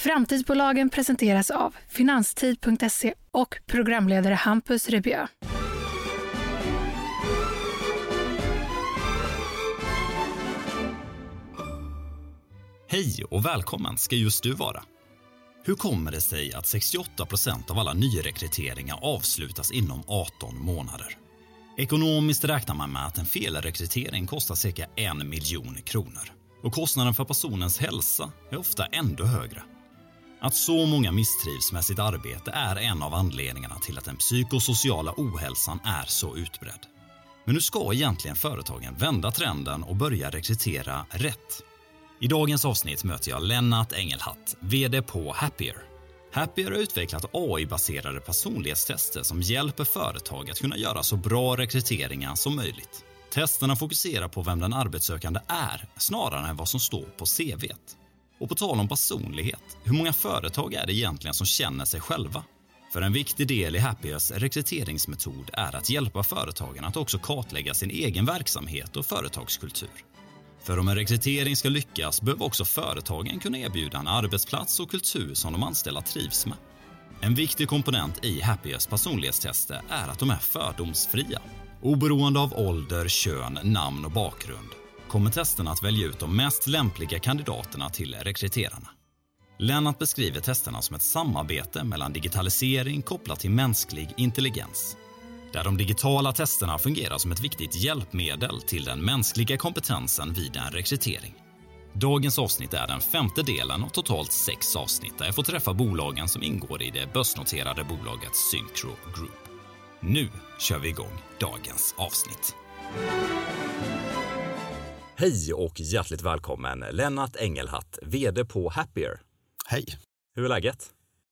Framtidsbolagen presenteras av Finanstid.se och programledare Hampus Rebjö. Hej och välkommen ska just du vara. Hur kommer det sig att 68 procent av alla nyrekryteringar avslutas inom 18 månader? Ekonomiskt räknar man med att en felrekrytering kostar cirka en miljon kronor och kostnaden för personens hälsa är ofta ändå högre. Att så många misstrivs med sitt arbete är en av anledningarna till att den psykosociala ohälsan är så utbredd. Men hur ska egentligen företagen vända trenden och börja rekrytera rätt? I dagens avsnitt möter jag Lennart Engelhatt, VD på Happier. Happier har utvecklat AI-baserade personlighetstester som hjälper företag att kunna göra så bra rekryteringar som möjligt. Testerna fokuserar på vem den arbetssökande är snarare än vad som står på CVt. Och på tal om personlighet, hur många företag är det egentligen som känner sig själva? För en viktig del i Happiers rekryteringsmetod är att hjälpa företagen att också kartlägga sin egen verksamhet och företagskultur. För om en rekrytering ska lyckas behöver också företagen kunna erbjuda en arbetsplats och kultur som de anställda trivs med. En viktig komponent i Happiers personlighetstester är att de är fördomsfria. Oberoende av ålder, kön, namn och bakgrund kommer testerna att välja ut de mest lämpliga kandidaterna till rekryterarna. Lennart beskriver testerna som ett samarbete mellan digitalisering kopplat till mänsklig intelligens där de digitala testerna fungerar som ett viktigt hjälpmedel till den mänskliga kompetensen vid en rekrytering. Dagens avsnitt är den femte delen av totalt sex avsnitt där jag får träffa bolagen som ingår i det börsnoterade bolaget Syncro Group. Nu kör vi igång dagens avsnitt. Hej och hjärtligt välkommen Lennart Engelhatt, VD på Happier. Hej. Hur är läget?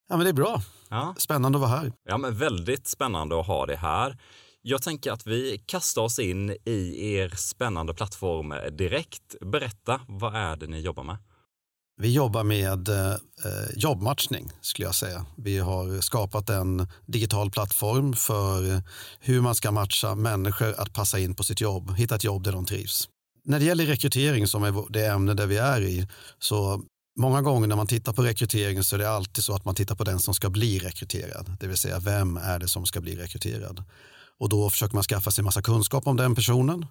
Ja, men det är bra. Ja. Spännande att vara här. Ja, men väldigt spännande att ha det här. Jag tänker att vi kastar oss in i er spännande plattform direkt. Berätta, vad är det ni jobbar med? Vi jobbar med eh, jobbmatchning skulle jag säga. Vi har skapat en digital plattform för hur man ska matcha människor att passa in på sitt jobb, hitta ett jobb där de trivs. När det gäller rekrytering som är det ämne där vi är i så Många gånger när man tittar på rekrytering så är det alltid så att man tittar på den som ska bli rekryterad. Det vill säga vem är det som ska bli rekryterad? Och då försöker man skaffa sig massa kunskap om den personen.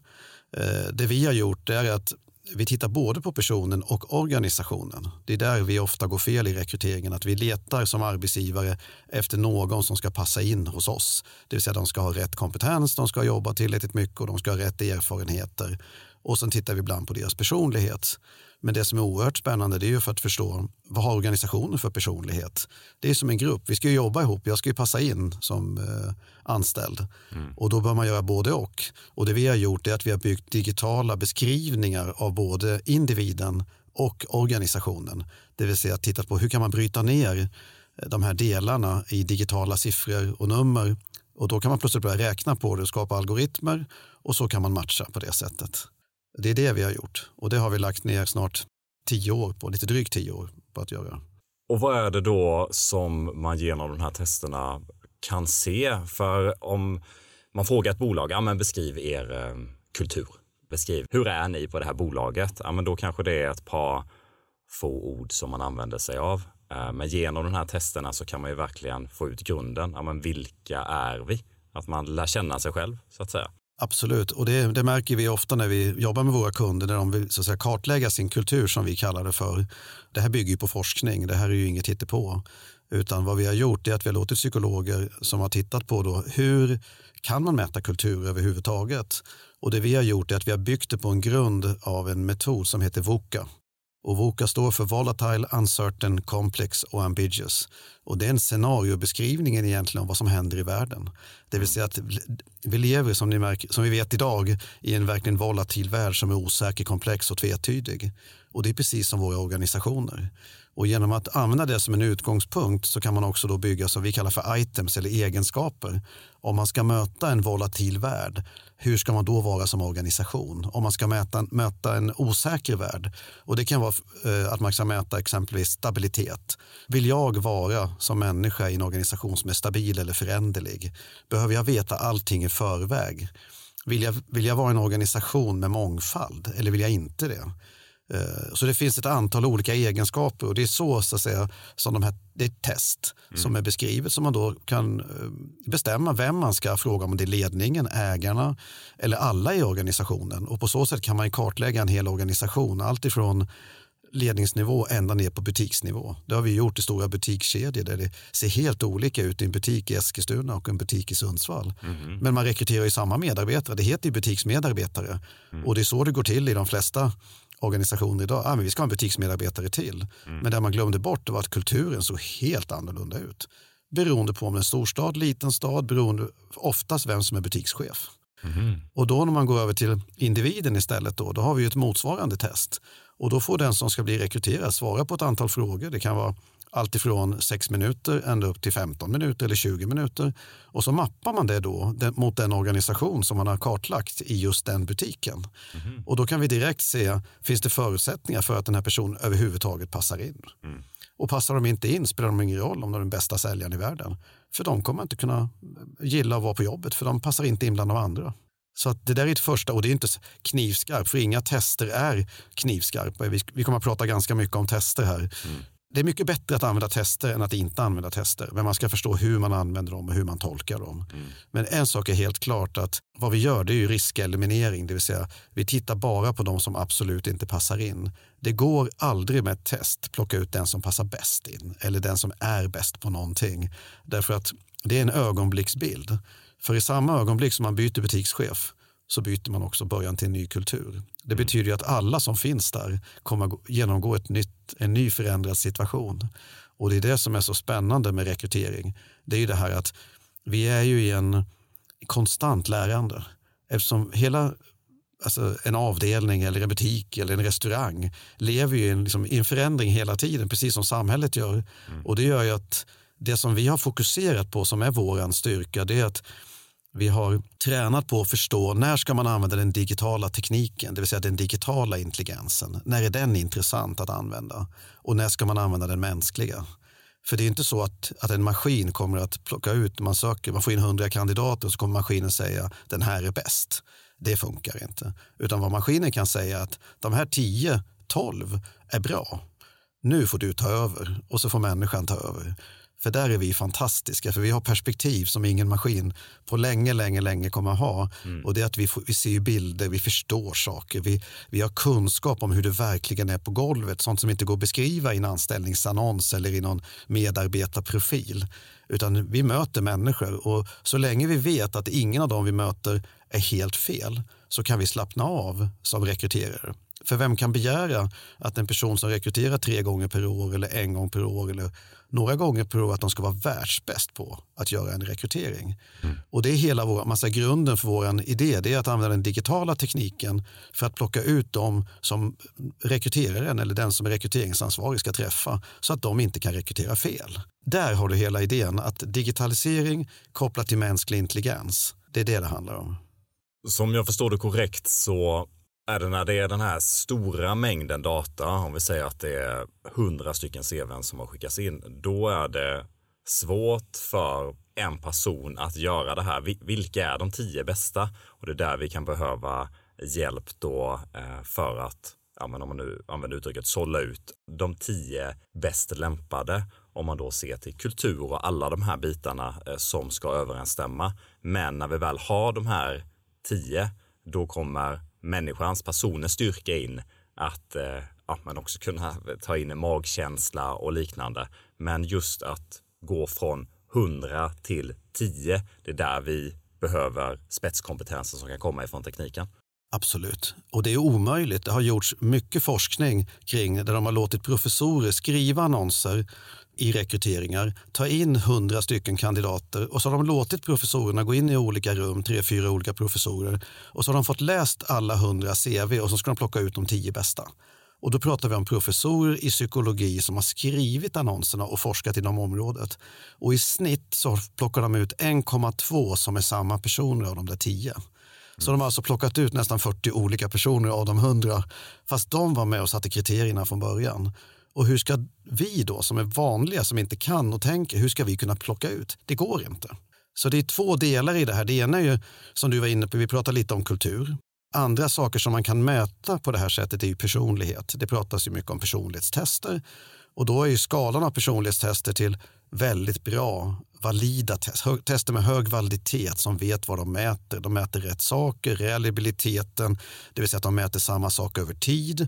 Eh, det vi har gjort är att vi tittar både på personen och organisationen. Det är där vi ofta går fel i rekryteringen, att vi letar som arbetsgivare efter någon som ska passa in hos oss. Det vill säga de ska ha rätt kompetens, de ska jobba tillräckligt mycket och de ska ha rätt erfarenheter. Och sen tittar vi ibland på deras personlighet. Men det som är oerhört spännande det är ju för att förstå vad har organisationen för personlighet? Det är som en grupp, vi ska ju jobba ihop, jag ska ju passa in som eh, anställd. Mm. Och då bör man göra både och. Och det vi har gjort är att vi har byggt digitala beskrivningar av både individen och organisationen. Det vill säga tittat på hur kan man bryta ner eh, de här delarna i digitala siffror och nummer. Och då kan man plötsligt börja räkna på det och skapa algoritmer och så kan man matcha på det sättet. Det är det vi har gjort och det har vi lagt ner snart tio år på, lite drygt tio år på att göra. Och vad är det då som man genom de här testerna kan se? För om man frågar ett bolag, ja men beskriv er eh, kultur. Beskriv, hur är ni på det här bolaget? Ja men då kanske det är ett par få ord som man använder sig av. Eh, men genom de här testerna så kan man ju verkligen få ut grunden. Ja men vilka är vi? Att man lär känna sig själv så att säga. Absolut, och det, det, märker vi ofta när vi jobbar med våra kunder när de vill så att säga, kartlägga sin kultur som vi kallar det för. Det här bygger på forskning, det här är ju inget hittepå. Utan vad vi har gjort är att vi har låtit psykologer som har tittat på då, hur kan man mäta kultur överhuvudtaget? Och det vi har gjort är att vi har byggt det på en grund av en metod som heter VOCA. Och VOCA står för Volatile, Uncertain, Complex och Ambiguous. Och det är en scenariobeskrivning egentligen om vad som händer i världen. Det vill säga att vi lever som, ni märker, som vi vet idag i en verkligen volatil värld som är osäker, komplex och tvetydig. Och det är precis som våra organisationer. Och genom att använda det som en utgångspunkt så kan man också då bygga som vi kallar för items eller egenskaper. Om man ska möta en volatil värld, hur ska man då vara som organisation? Om man ska mäta, möta en osäker värld, och det kan vara eh, att man ska mäta exempelvis stabilitet. Vill jag vara som människa i en organisation som är stabil eller föränderlig? Behöver jag veta allting i förväg? Vill jag, vill jag vara en organisation med mångfald eller vill jag inte det? Eh, så det finns ett antal olika egenskaper och det är så, så att säga, som de här, det är ett test mm. som är beskrivet som man då kan eh, bestämma vem man ska fråga om det är ledningen, ägarna eller alla i organisationen. Och på så sätt kan man kartlägga en hel organisation, alltifrån ledningsnivå ända ner på butiksnivå. Det har vi gjort i stora butikskedjor där det ser helt olika ut i en butik i Eskilstuna och en butik i Sundsvall. Mm. Men man rekryterar ju samma medarbetare, det heter ju butiksmedarbetare. Mm. Och det är så det går till i de flesta organisationer idag. Ah, men vi ska ha en butiksmedarbetare till. Mm. Men det man glömde bort var att kulturen såg helt annorlunda ut. Beroende på om det är en storstad, liten stad, beroende oftast vem som är butikschef. Mm. Och då när man går över till individen istället, då, då har vi ett motsvarande test. Och då får den som ska bli rekryterad svara på ett antal frågor. Det kan vara alltifrån 6 minuter ända upp till 15 minuter eller 20 minuter. Och så mappar man det då mot den organisation som man har kartlagt i just den butiken. Mm. Och då kan vi direkt se, finns det förutsättningar för att den här personen överhuvudtaget passar in? Mm. Och passar de inte in spelar de ingen roll om de är den bästa säljaren i världen. För de kommer inte kunna gilla att vara på jobbet för de passar inte in bland de andra. Så att det där är ett första, och det är inte knivskarpt, för inga tester är knivskarpa. Vi, vi kommer att prata ganska mycket om tester här. Mm. Det är mycket bättre att använda tester än att inte använda tester. Men man ska förstå hur man använder dem och hur man tolkar dem. Mm. Men en sak är helt klart att vad vi gör det är ju riskeliminering. Det vill säga vi tittar bara på de som absolut inte passar in. Det går aldrig med ett test plocka ut den som passar bäst in. Eller den som är bäst på någonting. Därför att det är en ögonblicksbild. För i samma ögonblick som man byter butikschef så byter man också början till en ny kultur. Det betyder att alla som finns där kommer genomgå ett nytt, en ny förändrad situation. Och det är det som är så spännande med rekrytering. Det är ju det här att vi är ju i en konstant lärande. Eftersom hela alltså en avdelning eller en butik eller en restaurang lever ju i en, liksom, i en förändring hela tiden, precis som samhället gör. Mm. Och det gör ju att det som vi har fokuserat på som är vår styrka, det är att vi har tränat på att förstå när ska man använda den digitala tekniken, det vill säga den digitala intelligensen. När är den intressant att använda? Och när ska man använda den mänskliga? För det är inte så att, att en maskin kommer att plocka ut, man söker, man får in hundra kandidater och så kommer maskinen säga den här är bäst. Det funkar inte. Utan vad maskinen kan säga är att de här 10, 12 är bra. Nu får du ta över och så får människan ta över. För där är vi fantastiska, för vi har perspektiv som ingen maskin på länge, länge, länge kommer att ha. Mm. Och det är att vi, får, vi ser bilder, vi förstår saker, vi, vi har kunskap om hur det verkligen är på golvet. Sånt som inte går att beskriva i en anställningsannons eller i någon medarbetarprofil. Utan vi möter människor och så länge vi vet att ingen av dem vi möter är helt fel så kan vi slappna av som rekryterare. För vem kan begära att en person som rekryterar tre gånger per år eller en gång per år eller några gånger per år att de ska vara världsbäst på att göra en rekrytering. Mm. Och det är hela vår, massa grunden för vår idé, det är att använda den digitala tekniken för att plocka ut dem som rekryteraren eller den som är rekryteringsansvarig ska träffa så att de inte kan rekrytera fel. Där har du hela idén att digitalisering kopplat till mänsklig intelligens, det är det det handlar om. Som jag förstår det korrekt så är det när det är den här stora mängden data, om vi säger att det är hundra stycken CVn som har skickats in, då är det svårt för en person att göra det här. Vilka är de tio bästa? Och det är där vi kan behöva hjälp då eh, för att, ja, men om man nu använder uttrycket, sålla ut de tio bäst lämpade om man då ser till kultur och alla de här bitarna eh, som ska överensstämma. Men när vi väl har de här tio, då kommer människans personens styrka in att eh, ja, man också kunna ta in en magkänsla och liknande. Men just att gå från 100 till 10, det är där vi behöver spetskompetensen som kan komma ifrån tekniken. Absolut. Och det är omöjligt. Det har gjorts mycket forskning kring där de har låtit professorer skriva annonser i rekryteringar, ta in hundra stycken kandidater och så har de låtit professorerna gå in i olika rum, tre, fyra olika professorer och så har de fått läst alla hundra CV och så ska de plocka ut de tio bästa. Och då pratar vi om professorer i psykologi som har skrivit annonserna och forskat inom området. Och i snitt så plockar de ut 1,2 som är samma personer av de där 10. Så de har alltså plockat ut nästan 40 olika personer av de 100 fast de var med och satte kriterierna från början. Och hur ska vi då som är vanliga, som inte kan och tänker, hur ska vi kunna plocka ut? Det går inte. Så det är två delar i det här. Det ena är ju, som du var inne på, vi pratar lite om kultur. Andra saker som man kan mäta på det här sättet är ju personlighet. Det pratas ju mycket om personlighetstester och då är ju skalan av personlighetstester till väldigt bra, valida test, tester med hög validitet som vet vad de mäter. De mäter rätt saker, reliabiliteten, det vill säga att de mäter samma sak över tid.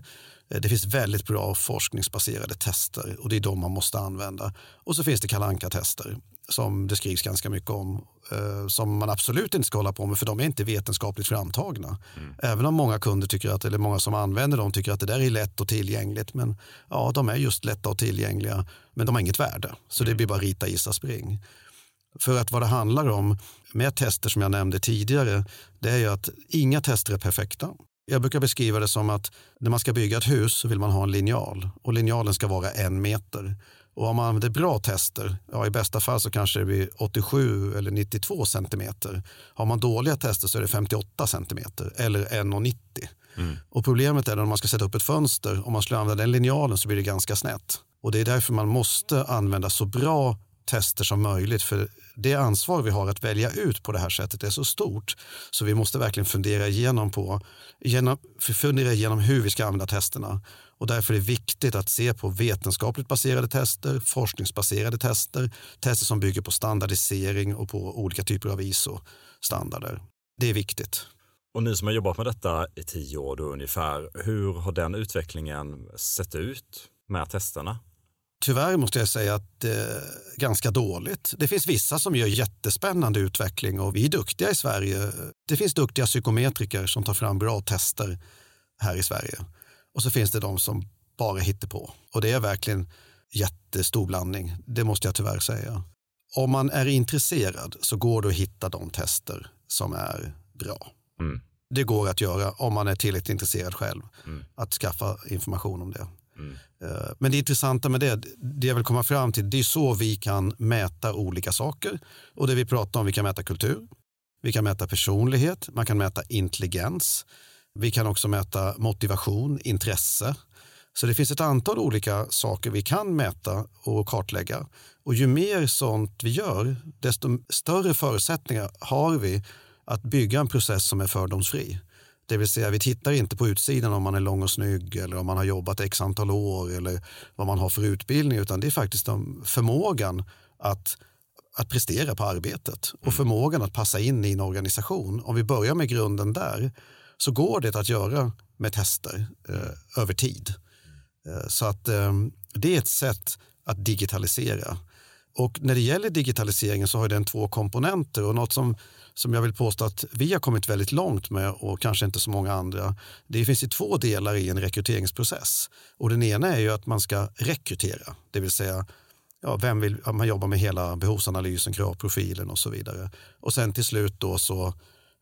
Eh, det finns väldigt bra forskningsbaserade tester och det är de man måste använda. Och så finns det kalanka tester som det skrivs ganska mycket om eh, som man absolut inte ska hålla på med för de är inte vetenskapligt framtagna. Mm. Även om många kunder tycker att, eller många som använder dem tycker att det där är lätt och tillgängligt. Men ja, de är just lätta och tillgängliga men de har inget värde. Så det blir bara rita, gissa, spring. För att vad det handlar om med tester som jag nämnde tidigare det är ju att inga tester är perfekta. Jag brukar beskriva det som att när man ska bygga ett hus så vill man ha en linjal och linjalen ska vara en meter. Och om man använder bra tester, ja, i bästa fall så kanske det blir 87 eller 92 centimeter. Har man dåliga tester så är det 58 centimeter eller 1,90. Mm. Och problemet är att om man ska sätta upp ett fönster, om man skulle använda den linjalen så blir det ganska snett. Och det är därför man måste använda så bra tester som möjligt. För det ansvar vi har att välja ut på det här sättet är så stort så vi måste verkligen fundera igenom, på, fundera igenom hur vi ska använda testerna. Och därför är det viktigt att se på vetenskapligt baserade tester, forskningsbaserade tester, tester som bygger på standardisering och på olika typer av ISO-standarder. Det är viktigt. Och ni som har jobbat med detta i tio år då ungefär, hur har den utvecklingen sett ut med testerna? Tyvärr måste jag säga att det är ganska dåligt. Det finns vissa som gör jättespännande utveckling och vi är duktiga i Sverige. Det finns duktiga psykometriker som tar fram bra tester här i Sverige. Och så finns det de som bara hittar på. Och det är verkligen jättestor blandning. Det måste jag tyvärr säga. Om man är intresserad så går det att hitta de tester som är bra. Mm. Det går att göra om man är tillräckligt intresserad själv mm. att skaffa information om det. Mm. Eh, men det intressanta med det, det jag vill komma fram till, det är så vi kan mäta olika saker. Och det vi pratar om, vi kan mäta kultur, vi kan mäta personlighet, man kan mäta intelligens, vi kan också mäta motivation, intresse. Så det finns ett antal olika saker vi kan mäta och kartlägga. Och ju mer sånt vi gör, desto större förutsättningar har vi att bygga en process som är fördomsfri. Det vill säga vi tittar inte på utsidan om man är lång och snygg eller om man har jobbat x antal år eller vad man har för utbildning utan det är faktiskt förmågan att, att prestera på arbetet och mm. förmågan att passa in i en organisation. Om vi börjar med grunden där så går det att göra med tester eh, över tid. Eh, så att eh, det är ett sätt att digitalisera. Och när det gäller digitaliseringen så har den två komponenter och något som, som jag vill påstå att vi har kommit väldigt långt med och kanske inte så många andra. Det finns ju två delar i en rekryteringsprocess och den ena är ju att man ska rekrytera, det vill säga ja, vem vill, man jobbar med hela behovsanalysen, kravprofilen och så vidare. Och sen till slut då så,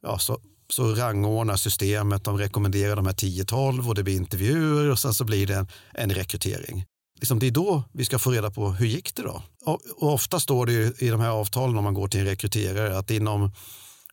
ja, så så rangordnar systemet, de rekommenderar de här 10-12 och det blir intervjuer och sen så blir det en, en rekrytering. Liksom det är då vi ska få reda på hur gick det då? Och, och ofta står det i de här avtalen om man går till en rekryterare att inom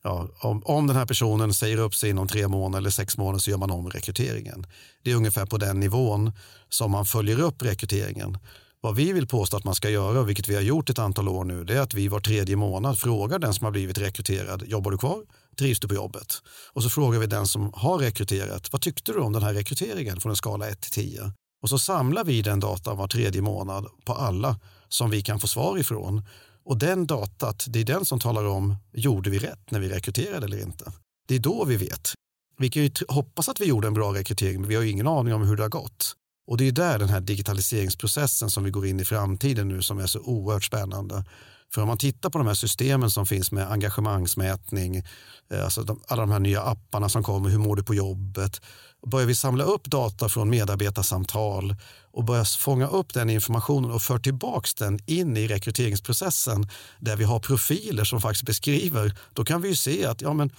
Ja, om, om den här personen säger upp sig inom tre månader eller sex månader så gör man om rekryteringen. Det är ungefär på den nivån som man följer upp rekryteringen. Vad vi vill påstå att man ska göra, vilket vi har gjort ett antal år nu, det är att vi var tredje månad frågar den som har blivit rekryterad, jobbar du kvar? Trivs du på jobbet? Och så frågar vi den som har rekryterat, vad tyckte du om den här rekryteringen från en skala 1 till 10? Och så samlar vi den datan var tredje månad på alla som vi kan få svar ifrån. Och den datat, det är den som talar om, gjorde vi rätt när vi rekryterade eller inte? Det är då vi vet. Vi kan ju hoppas att vi gjorde en bra rekrytering, men vi har ju ingen aning om hur det har gått. Och det är där den här digitaliseringsprocessen som vi går in i framtiden nu som är så oerhört spännande. För om man tittar på de här systemen som finns med engagemangsmätning, eh, alltså de, alla de här nya apparna som kommer, hur mår du på jobbet? Börjar vi samla upp data från medarbetarsamtal och börjar fånga upp den informationen och för tillbaka den in i rekryteringsprocessen där vi har profiler som faktiskt beskriver, då kan vi ju se att ja men,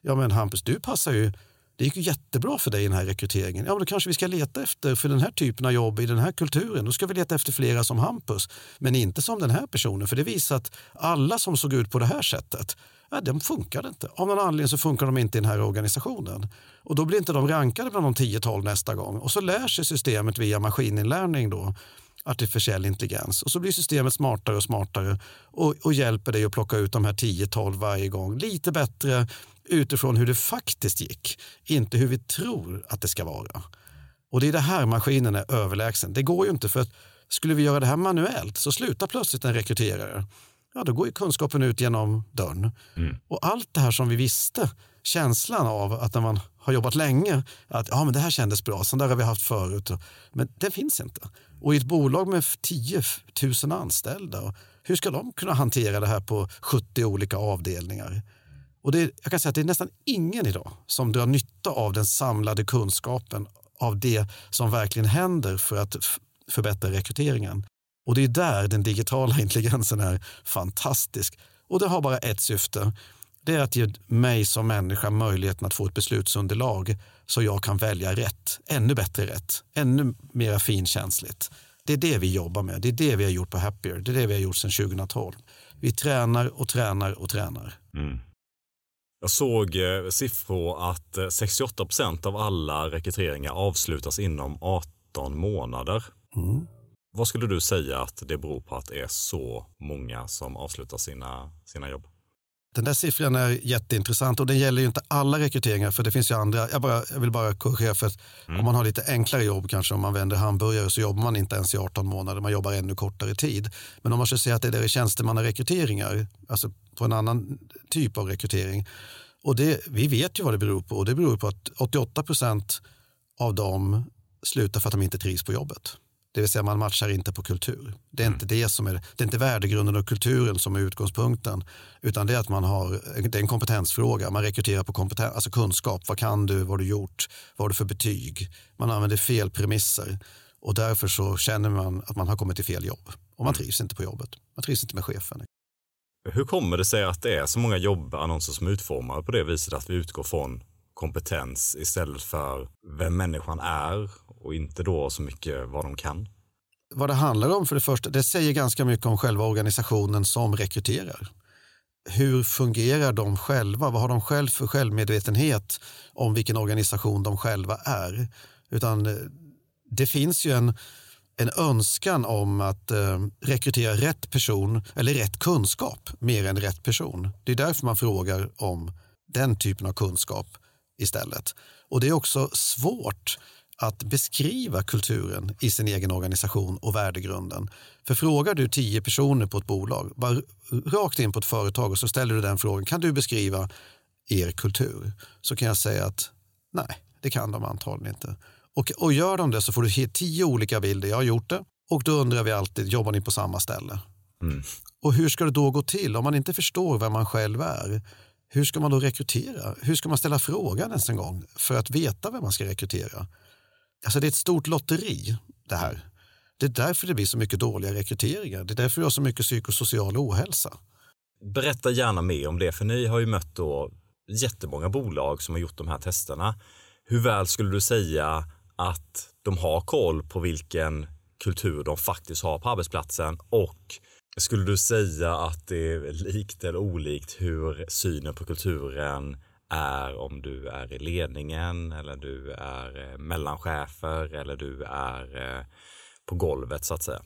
ja men Hampus, du passar ju det gick ju jättebra för dig i den här rekryteringen. Ja, men då kanske vi ska leta efter, för den här typen av jobb i den här kulturen, då ska vi leta efter flera som Hampus. Men inte som den här personen, för det visar att alla som såg ut på det här sättet, ja, de funkade inte. Av någon anledning så funkar de inte i den här organisationen. Och då blir inte de rankade bland de 10-12 nästa gång. Och så lär sig systemet via maskininlärning då artificiell intelligens. Och så blir systemet smartare och smartare och, och hjälper dig att plocka ut de här 10-12 varje gång. Lite bättre, utifrån hur det faktiskt gick, inte hur vi tror att det ska vara. Och det är det här maskinen är överlägsen. Det går ju inte för att skulle vi göra det här manuellt så slutar plötsligt en rekryterare. Ja, då går ju kunskapen ut genom dörren. Mm. Och allt det här som vi visste, känslan av att när man har jobbat länge, att ja, men det här kändes bra, sånt där har vi haft förut. Men det finns inte. Och i ett bolag med 10 000 anställda, hur ska de kunna hantera det här på 70 olika avdelningar? Och det, jag kan säga att det är nästan ingen idag som drar nytta av den samlade kunskapen av det som verkligen händer för att förbättra rekryteringen. Och det är där den digitala intelligensen är fantastisk. Och det har bara ett syfte. Det är att ge mig som människa möjligheten att få ett beslutsunderlag så jag kan välja rätt, ännu bättre rätt, ännu mer finkänsligt. Det är det vi jobbar med. Det är det vi har gjort på Happier. Det är det vi har gjort sedan 2012. Vi tränar och tränar och tränar. Mm. Jag såg eh, siffror att 68 eh, procent av alla rekryteringar avslutas inom 18 månader. Mm. Vad skulle du säga att det beror på att det är så många som avslutar sina, sina jobb? Den där siffran är jätteintressant och den gäller ju inte alla rekryteringar för det finns ju andra. Jag, bara, jag vill bara korrigera för att mm. om man har lite enklare jobb kanske om man vänder hamburgare så jobbar man inte ens i 18 månader, man jobbar ännu kortare tid. Men om man ska säga att det är tjänstemannarekryteringar, alltså på en annan typ av rekrytering. Och det, vi vet ju vad det beror på och det beror på att 88 procent av dem slutar för att de inte trivs på jobbet. Det vill säga man matchar inte på kultur. Det är mm. inte det som är, det är inte värdegrunden och kulturen som är utgångspunkten. Utan det är att man har, det är en kompetensfråga. Man rekryterar på kompetens, alltså kunskap. Vad kan du? Vad har du gjort? Vad har du för betyg? Man använder fel premisser. Och därför så känner man att man har kommit till fel jobb. Och man mm. trivs inte på jobbet. Man trivs inte med chefen. Hur kommer det sig att det är så många jobbannonser som är utformade på det viset att vi utgår från kompetens istället för vem människan är och inte då så mycket vad de kan. Vad det handlar om för det första, det säger ganska mycket om själva organisationen som rekryterar. Hur fungerar de själva? Vad har de själv för självmedvetenhet om vilken organisation de själva är? Utan eh, det finns ju en, en önskan om att eh, rekrytera rätt person eller rätt kunskap mer än rätt person. Det är därför man frågar om den typen av kunskap istället. Och det är också svårt att beskriva kulturen i sin egen organisation och värdegrunden. För frågar du tio personer på ett bolag, bara rakt in på ett företag och så ställer du den frågan, kan du beskriva er kultur? Så kan jag säga att nej, det kan de antagligen inte. Och, och gör de det så får du tio olika bilder, jag har gjort det. Och då undrar vi alltid, jobbar ni på samma ställe? Mm. Och hur ska det då gå till om man inte förstår vem man själv är? Hur ska man då rekrytera? Hur ska man ställa frågan ens en gång för att veta vem man ska rekrytera? Alltså det är ett stort lotteri det här. Det är därför det blir så mycket dåliga rekryteringar. Det är därför vi har så mycket psykosocial ohälsa. Berätta gärna mer om det, för ni har ju mött då jättemånga bolag som har gjort de här testerna. Hur väl skulle du säga att de har koll på vilken kultur de faktiskt har på arbetsplatsen och skulle du säga att det är likt eller olikt hur synen på kulturen är om du är i ledningen eller du är eh, mellanchefer eller du är eh, på golvet så att säga.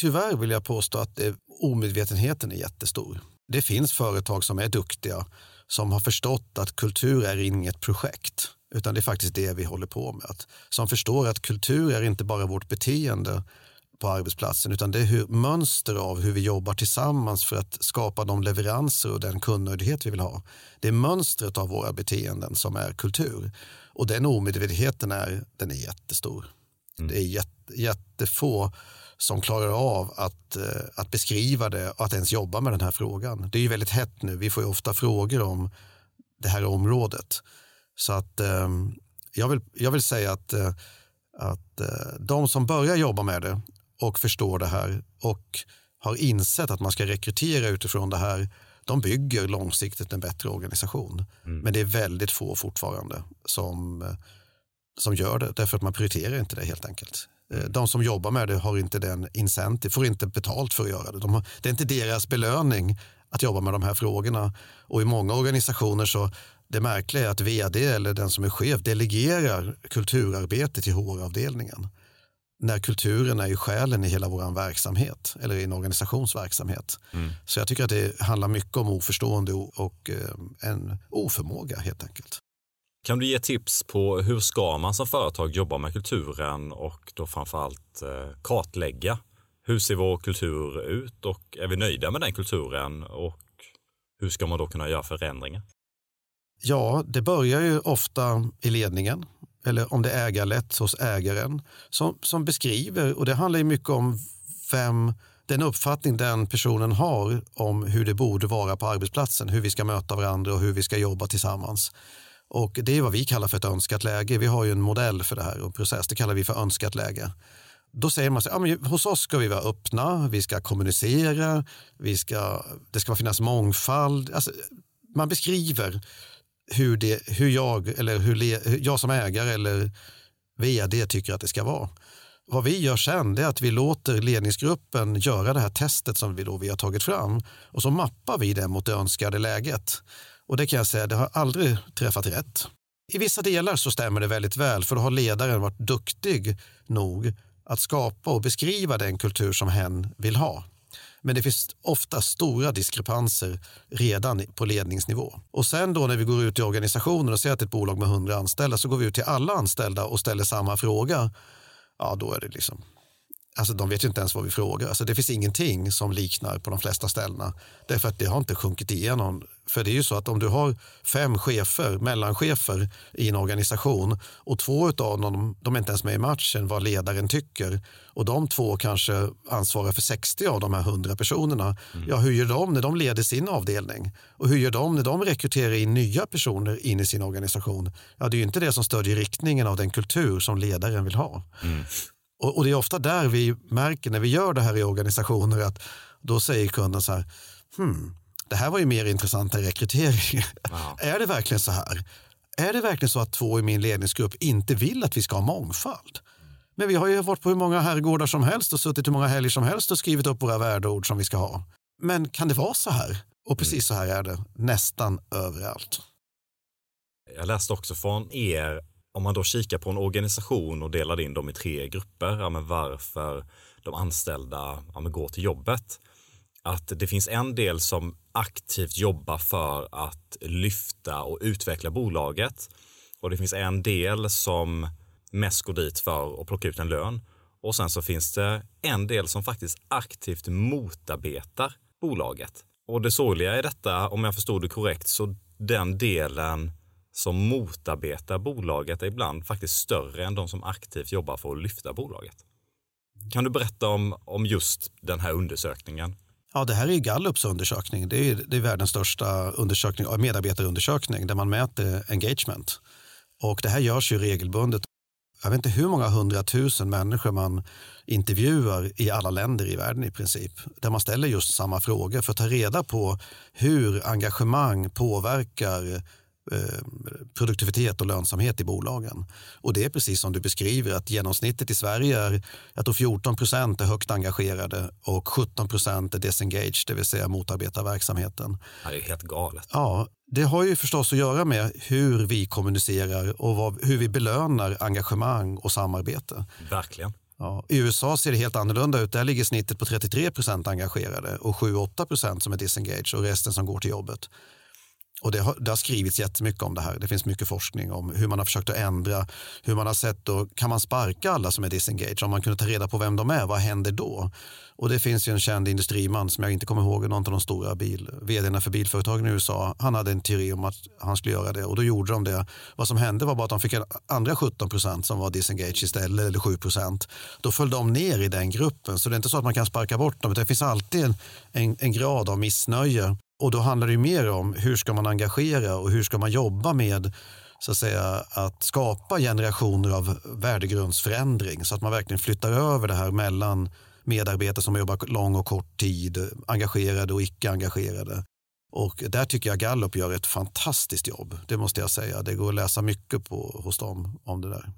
Tyvärr vill jag påstå att eh, omedvetenheten är jättestor. Det finns företag som är duktiga som har förstått att kultur är inget projekt utan det är faktiskt det vi håller på med. Som förstår att kultur är inte bara vårt beteende på arbetsplatsen utan det är hur, mönster av hur vi jobbar tillsammans för att skapa de leveranser och den kundnöjdhet vi vill ha. Det är mönstret av våra beteenden som är kultur och den omedvetenheten är, den är jättestor. Mm. Det är jätte, jättefå som klarar av att, eh, att beskriva det och att ens jobba med den här frågan. Det är ju väldigt hett nu. Vi får ju ofta frågor om det här området. Så att eh, jag, vill, jag vill säga att, eh, att de som börjar jobba med det och förstår det här och har insett att man ska rekrytera utifrån det här, de bygger långsiktigt en bättre organisation. Mm. Men det är väldigt få fortfarande som, som gör det, därför att man prioriterar inte det helt enkelt. Eh, de som jobbar med det har inte den incentive, får inte betalt för att göra det. De har, det är inte deras belöning att jobba med de här frågorna. Och i många organisationer så det märkliga är att vd eller den som är chef delegerar kulturarbete till HR-avdelningen. när kulturen är ju själen i hela vår verksamhet eller i en organisationsverksamhet. Mm. Så jag tycker att det handlar mycket om oförstående och eh, en oförmåga helt enkelt. Kan du ge tips på hur ska man som företag jobba med kulturen och då framförallt eh, kartlägga hur ser vår kultur ut och är vi nöjda med den kulturen och hur ska man då kunna göra förändringar? Ja, det börjar ju ofta i ledningen eller om det är ägarlätt hos ägaren som, som beskriver, och det handlar ju mycket om vem den uppfattning den personen har om hur det borde vara på arbetsplatsen, hur vi ska möta varandra och hur vi ska jobba tillsammans. Och Det är vad vi kallar för ett önskat läge. Vi har ju en modell för det här och process. Det kallar vi för önskat läge. Då säger man så ja, men hos oss ska vi vara öppna, vi ska kommunicera, vi ska, det ska finnas mångfald. Alltså, man beskriver hur, det, hur, jag, eller hur, le, jag som ägare eller vd tycker att det ska vara. Vad vi gör sen är att vi låter ledningsgruppen göra det här testet som vi, då vi har tagit fram och så mappar vi det mot det önskade läget. Och det kan jag säga, det har aldrig träffat rätt. I vissa delar så stämmer det väldigt väl för då har ledaren varit duktig nog att skapa och beskriva den kultur som hen vill ha. Men det finns ofta stora diskrepanser redan på ledningsnivå. Och sen då när vi går ut i organisationen och ser att ett bolag med 100 anställda så går vi ut till alla anställda och ställer samma fråga. Ja, då är det liksom Alltså de vet ju inte ens vad vi frågar. Alltså det finns ingenting som liknar på de flesta ställena. Därför att det har inte sjunkit igenom. För det är ju så att om du har fem chefer, mellanchefer i en organisation och två av dem, de är inte ens med i matchen vad ledaren tycker och de två kanske ansvarar för 60 av de här 100 personerna. Mm. Ja, hur gör de när de leder sin avdelning? Och hur gör de när de rekryterar in nya personer in i sin organisation? Ja, det är ju inte det som stödjer riktningen av den kultur som ledaren vill ha. Mm. Och, och, det är ofta där vi märker när vi gör det här i organisationer att då säger kunden så här, hmm, det här var ju mer intressant än rekrytering. Wow. är det verkligen så här? Är det verkligen så att två i min ledningsgrupp inte vill att vi ska ha mångfald? Men vi har ju varit på hur många herrgårdar som helst och suttit hur många helger som helst och skrivit upp våra värdeord som vi ska ha. Men kan det vara så här? Och precis så här är det nästan överallt. Jag läste också från er om man då kikar på en organisation och delar in dem i tre grupper, ja, men varför de anställda ja, men går till jobbet. Att det finns en del som aktivt jobbar för att lyfta och utveckla bolaget. Och det finns en del som mest går dit för att plocka ut en lön. Och sen så finns det en del som faktiskt aktivt motarbetar bolaget. Och det sorgliga i detta, om jag förstod det korrekt, så den delen som motarbetar bolaget är ibland faktiskt större än de som aktivt jobbar för att lyfta bolaget. Kan du berätta om, om just den här undersökningen? Ja, det här är Gallups undersökning. Det är, det är världens största undersökning, medarbetarundersökning där man mäter engagement. Och det här görs ju regelbundet. Jag vet inte hur många hundratusen människor man intervjuar i alla länder i världen i princip. Där man ställer just samma frågor för att ta reda på hur engagemang påverkar produktivitet och lönsamhet i bolagen. Och det är precis som du beskriver att genomsnittet i Sverige är tror 14 procent är högt engagerade och 17 procent är disengaged, det vill säga motarbetar verksamheten. Det är helt galet. Ja, det har ju förstås att göra med hur vi kommunicerar och vad, hur vi belönar engagemang och samarbete. Verkligen. Ja, I USA ser det helt annorlunda ut. Där ligger snittet på 33 procent engagerade och 7-8 procent som är disengaged och resten som går till jobbet. Och det har, det har skrivits jättemycket om det här. Det finns mycket forskning om hur man har försökt att ändra, hur man har sett då, kan man sparka alla som är disengaged? Om man kunde ta reda på vem de är, vad händer då? Och det finns ju en känd industriman som jag inte kommer ihåg, någon av de stora bil, vdarna för bilföretagen i USA. Han hade en teori om att han skulle göra det och då gjorde de det. Vad som hände var bara att de fick en andra 17 procent som var disengaged istället, eller 7 procent. Då föll de ner i den gruppen. Så det är inte så att man kan sparka bort dem, utan det finns alltid en, en, en grad av missnöje och då handlar det mer om hur ska man engagera och hur ska man jobba med så att, säga, att skapa generationer av värdegrundsförändring så att man verkligen flyttar över det här mellan medarbetare som jobbar lång och kort tid, engagerade och icke engagerade. Och där tycker jag Gallup gör ett fantastiskt jobb. Det måste jag säga. Det går att läsa mycket på, hos dem om det där.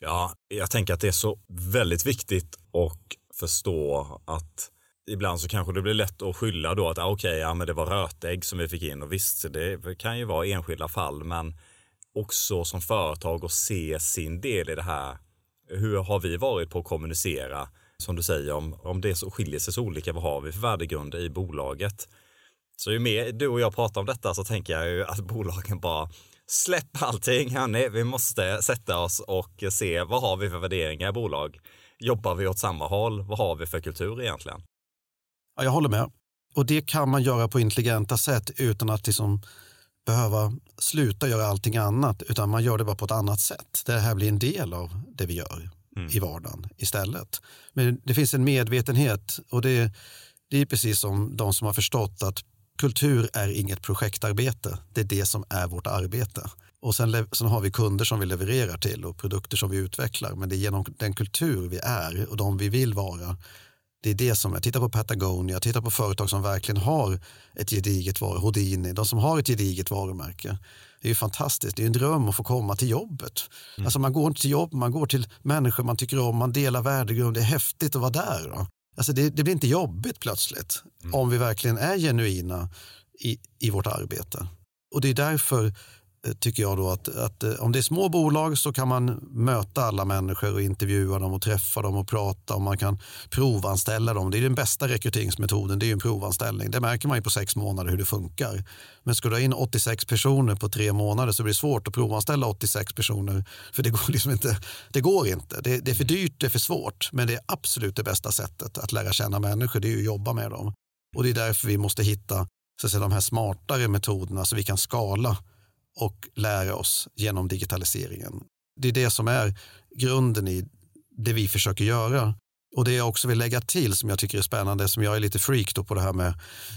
Ja, jag tänker att det är så väldigt viktigt att förstå att ibland så kanske det blir lätt att skylla då att ah, okej, okay, ja, men det var rötägg som vi fick in och visst, det kan ju vara enskilda fall, men också som företag och se sin del i det här hur har vi varit på att kommunicera? Som du säger, om, om det så skiljer sig så olika, vad har vi för värdegrund i bolaget? Så ju mer du och jag pratar om detta så tänker jag ju att bolagen bara släpp allting, hörni, vi måste sätta oss och se vad har vi för värderingar i bolag? Jobbar vi åt samma håll? Vad har vi för kultur egentligen? Ja, jag håller med. Och det kan man göra på intelligenta sätt utan att liksom behöva sluta göra allting annat, utan man gör det bara på ett annat sätt. Det här blir en del av det vi gör mm. i vardagen istället. Men det finns en medvetenhet och det, det är precis som de som har förstått att kultur är inget projektarbete. Det är det som är vårt arbete. Och sen, sen, har vi kunder som vi levererar till och produkter som vi utvecklar. Men det är genom den kultur vi är och de vi vill vara. Det är det som är. Titta på Patagonia, titta på företag som verkligen har ett gediget varumärke. Houdini, de som har ett gediget varumärke. Det är ju fantastiskt. Det är en dröm att få komma till jobbet. Mm. Alltså man går inte till jobb, man går till människor man tycker om, man delar värdegrund. Det är häftigt att vara där. Då. Alltså det, det blir inte jobbigt plötsligt mm. om vi verkligen är genuina i, i vårt arbete. Och det är därför tycker jag då att, att, eh, om det är små bolag så kan man möta alla människor och intervjua dem och träffa dem och prata och man kan provanställa dem. Det är den bästa rekryteringsmetoden, det är en provanställning. Det märker man ju på sex månader hur det funkar. Men ska du ha in 86 personer på tre månader så blir det svårt att provanställa 86 personer för det går liksom inte. Det går inte. Det, det är för dyrt, det är för svårt. Men det är absolut det bästa sättet att lära känna människor, det är att jobba med dem. Och det är därför vi måste hitta så att säga, de här smartare metoderna så vi kan skala och lära oss genom digitaliseringen. Det är det som är grunden i det vi försöker göra. Och det jag också vill lägga till som jag tycker är spännande, som jag är lite freak på det här med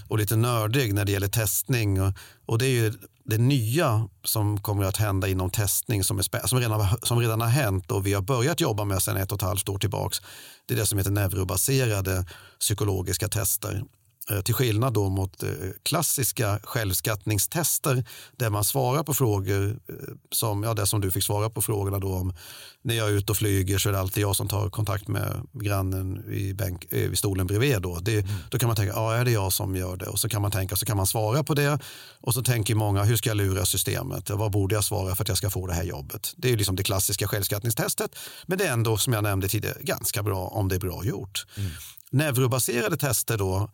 och lite nördig när det gäller testning. Och, och det är ju det nya som kommer att hända inom testning som, är som, redan, som redan har hänt och vi har börjat jobba med sedan ett och ett halvt år tillbaks. Det är det som heter neurobaserade psykologiska tester. Eh, till skillnad då mot eh, klassiska självskattningstester där man svarar på frågor eh, som, ja, det som du fick svara på frågorna då om när jag är ute och flyger så är det alltid jag som tar kontakt med grannen i, bänk, vid stolen bredvid. Då. Det, mm. då kan man tänka, ja är det jag som gör det? Och så kan man tänka, så kan man svara på det och så tänker många, hur ska jag lura systemet? Vad borde jag svara för att jag ska få det här jobbet? Det är liksom det klassiska självskattningstestet, men det är ändå som jag nämnde tidigare ganska bra om det är bra gjort. Mm. Neurobaserade tester då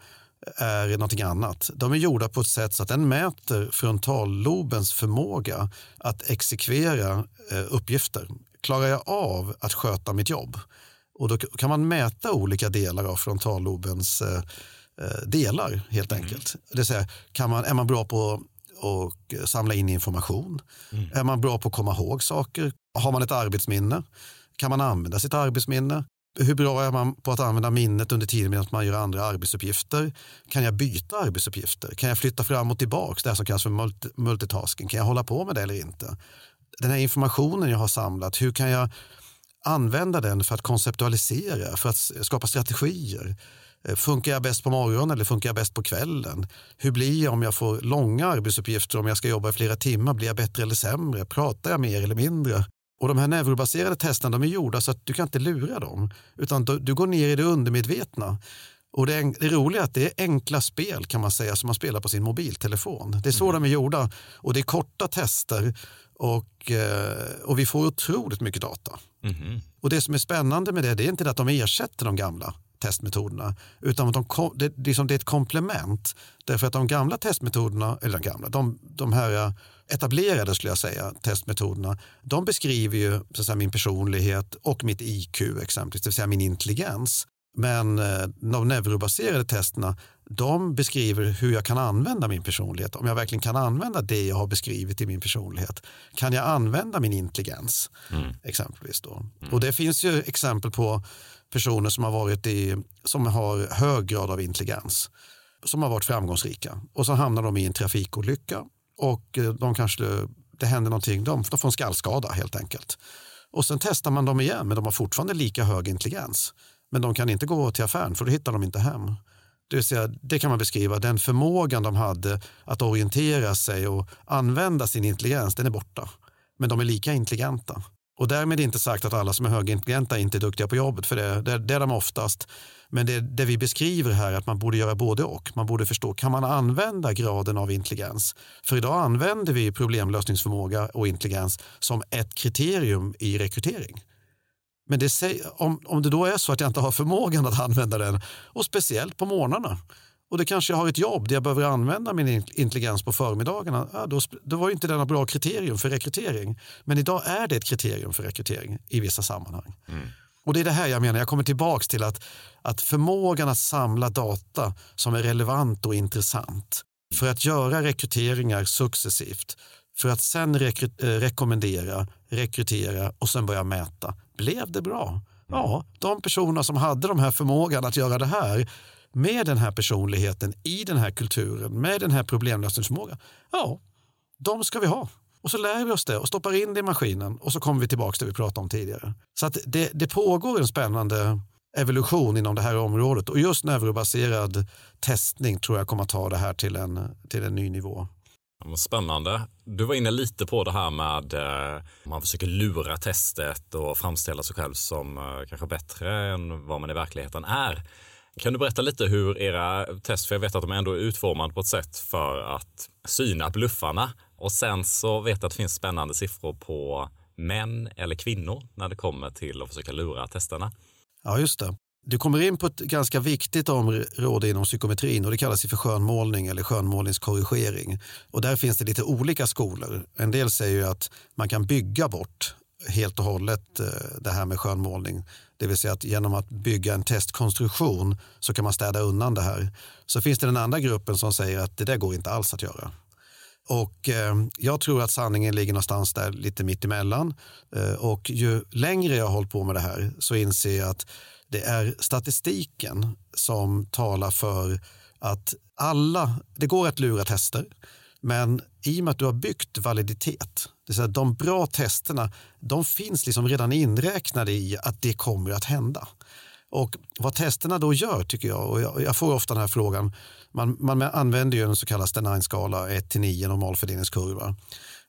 är någonting annat. De är gjorda på ett sätt så att den mäter frontallobens förmåga att exekvera eh, uppgifter. Klarar jag av att sköta mitt jobb? Och då kan man mäta olika delar av frontallobens eh, eh, delar helt mm. enkelt. Det vill säga, kan man, är man bra på att samla in information? Mm. Är man bra på att komma ihåg saker? Har man ett arbetsminne? Kan man använda sitt arbetsminne? Hur bra är man på att använda minnet under tiden medan man gör andra arbetsuppgifter? Kan jag byta arbetsuppgifter? Kan jag flytta fram och tillbaka? Det som kallas för multitasking. Kan jag hålla på med det eller inte? Den här informationen jag har samlat, hur kan jag använda den för att konceptualisera, för att skapa strategier? Eh, funkar jag bäst på morgonen eller funkar jag bäst på kvällen? Hur blir jag om jag får långa arbetsuppgifter, om jag ska jobba i flera timmar? Blir jag bättre eller sämre? Pratar jag mer eller mindre? Och de här neurobaserade testerna de är gjorda så att du kan inte lura dem. Utan du, du går ner i det undermedvetna. Och det, det roliga är att det är enkla spel kan man säga som man spelar på sin mobiltelefon. Det är så mm. de är gjorda. Och det är korta tester och, eh, och vi får otroligt mycket data. Mm. Och det som är spännande med det, det är inte att de ersätter de gamla testmetoderna, utan att de, det, det, är ett komplement. Därför att de gamla testmetoderna, eller de gamla, de, de här etablerade skulle jag säga, testmetoderna, de beskriver ju så säga, min personlighet och mitt IQ exempelvis, det vill säga min intelligens. Men eh, de neurobaserade testerna, de beskriver hur jag kan använda min personlighet. Om jag verkligen kan använda det jag har beskrivit i min personlighet. Kan jag använda min intelligens? Mm. Exempelvis då. Mm. Och det finns ju exempel på personer som har varit i, som har hög grad av intelligens. Som har varit framgångsrika. Och så hamnar de i en trafikolycka och eh, de kanske, det händer någonting, de, de får en skallskada helt enkelt. Och sen testar man dem igen, men de har fortfarande lika hög intelligens. Men de kan inte gå till affären för då hittar de inte hem. Det vill säga, det kan man beskriva, den förmågan de hade att orientera sig och använda sin intelligens, den är borta. Men de är lika intelligenta. Och därmed inte sagt att alla som är högintelligenta inte är duktiga på jobbet, för det, det, det är de oftast. Men det, det, vi beskriver här är att man borde göra både och. Man borde förstå, kan man använda graden av intelligens? För idag använder vi problemlösningsförmåga och intelligens som ett kriterium i rekrytering. Men det om, om det då är så att jag inte har förmågan att använda den, och speciellt på morgnarna, och det kanske jag har ett jobb där jag behöver använda min intelligens på förmiddagarna, ja, då, då var inte något bra kriterium för rekrytering. Men idag är det ett kriterium för rekrytering i vissa sammanhang. Mm. Och det är det här jag menar, jag kommer tillbaka till att, att förmågan att samla data som är relevant och intressant för att göra rekryteringar successivt, för att sen rekry eh, rekommendera, rekrytera och sen börja mäta. Blev det bra? Ja, de personer som hade de här förmågan att göra det här med den här personligheten i den här kulturen, med den här problemlösningsförmågan, ja, de ska vi ha. Och så lär vi oss det och stoppar in det i maskinen och så kommer vi tillbaka till det vi pratade om tidigare. Så att det, det pågår en spännande evolution inom det här området och just neurobaserad testning tror jag kommer att ta det här till en, till en ny nivå. Spännande. Du var inne lite på det här med eh, man försöker lura testet och framställa sig själv som eh, kanske bättre än vad man i verkligheten är. Kan du berätta lite hur era test, för jag vet att de ändå är utformade på ett sätt för att syna bluffarna och sen så vet jag att det finns spännande siffror på män eller kvinnor när det kommer till att försöka lura testerna. Ja, just det. Du kommer in på ett ganska viktigt område inom psykometrin och det kallas för skönmålning eller skönmålningskorrigering. Och där finns det lite olika skolor. En del säger ju att man kan bygga bort helt och hållet eh, det här med skönmålning. Det vill säga att genom att bygga en testkonstruktion så kan man städa undan det här. Så finns det den andra gruppen som säger att det där går inte alls att göra. Och eh, jag tror att sanningen ligger någonstans där lite mitt emellan. Eh, och ju längre jag har hållit på med det här så inser jag att det är statistiken som talar för att alla, det går att lura tester, men i och med att du har byggt validitet, det vill säga de bra testerna, de finns liksom redan inräknade i att det kommer att hända. Och vad testerna då gör tycker jag, och jag, jag får ofta den här frågan, man, man använder ju en så kallad Stenine-skala 1 9 normalfördelningskurva.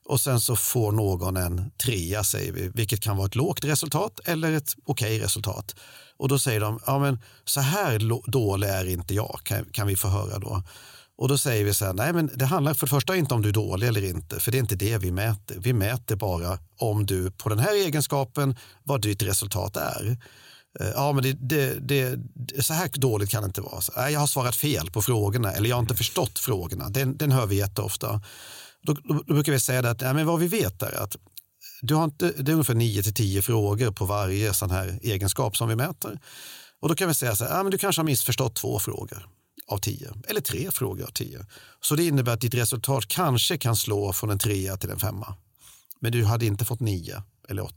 Och sen så får någon en trea säger vi, vilket kan vara ett lågt resultat eller ett okej okay resultat. Och då säger de, ja men så här dålig är inte jag, kan, kan vi få höra då. Och då säger vi så här, nej men det handlar för det första inte om du är dålig eller inte, för det är inte det vi mäter. Vi mäter bara om du på den här egenskapen, vad ditt resultat är. Eh, ja, men det, det, det, så här dåligt kan det inte vara. Nej, eh, jag har svarat fel på frågorna eller jag har inte förstått frågorna. Den, den hör vi jätteofta. Då, då, då brukar vi säga att ja, men vad vi vet är att du har inte, det är ungefär 9 till 10 frågor på varje sån här egenskap som vi mäter. Och då kan vi säga så här, ja, men du kanske har missförstått två frågor av 10 eller tre frågor av 10. Så det innebär att ditt resultat kanske kan slå från en trea till en femma. Men du hade inte fått 9 eller 8.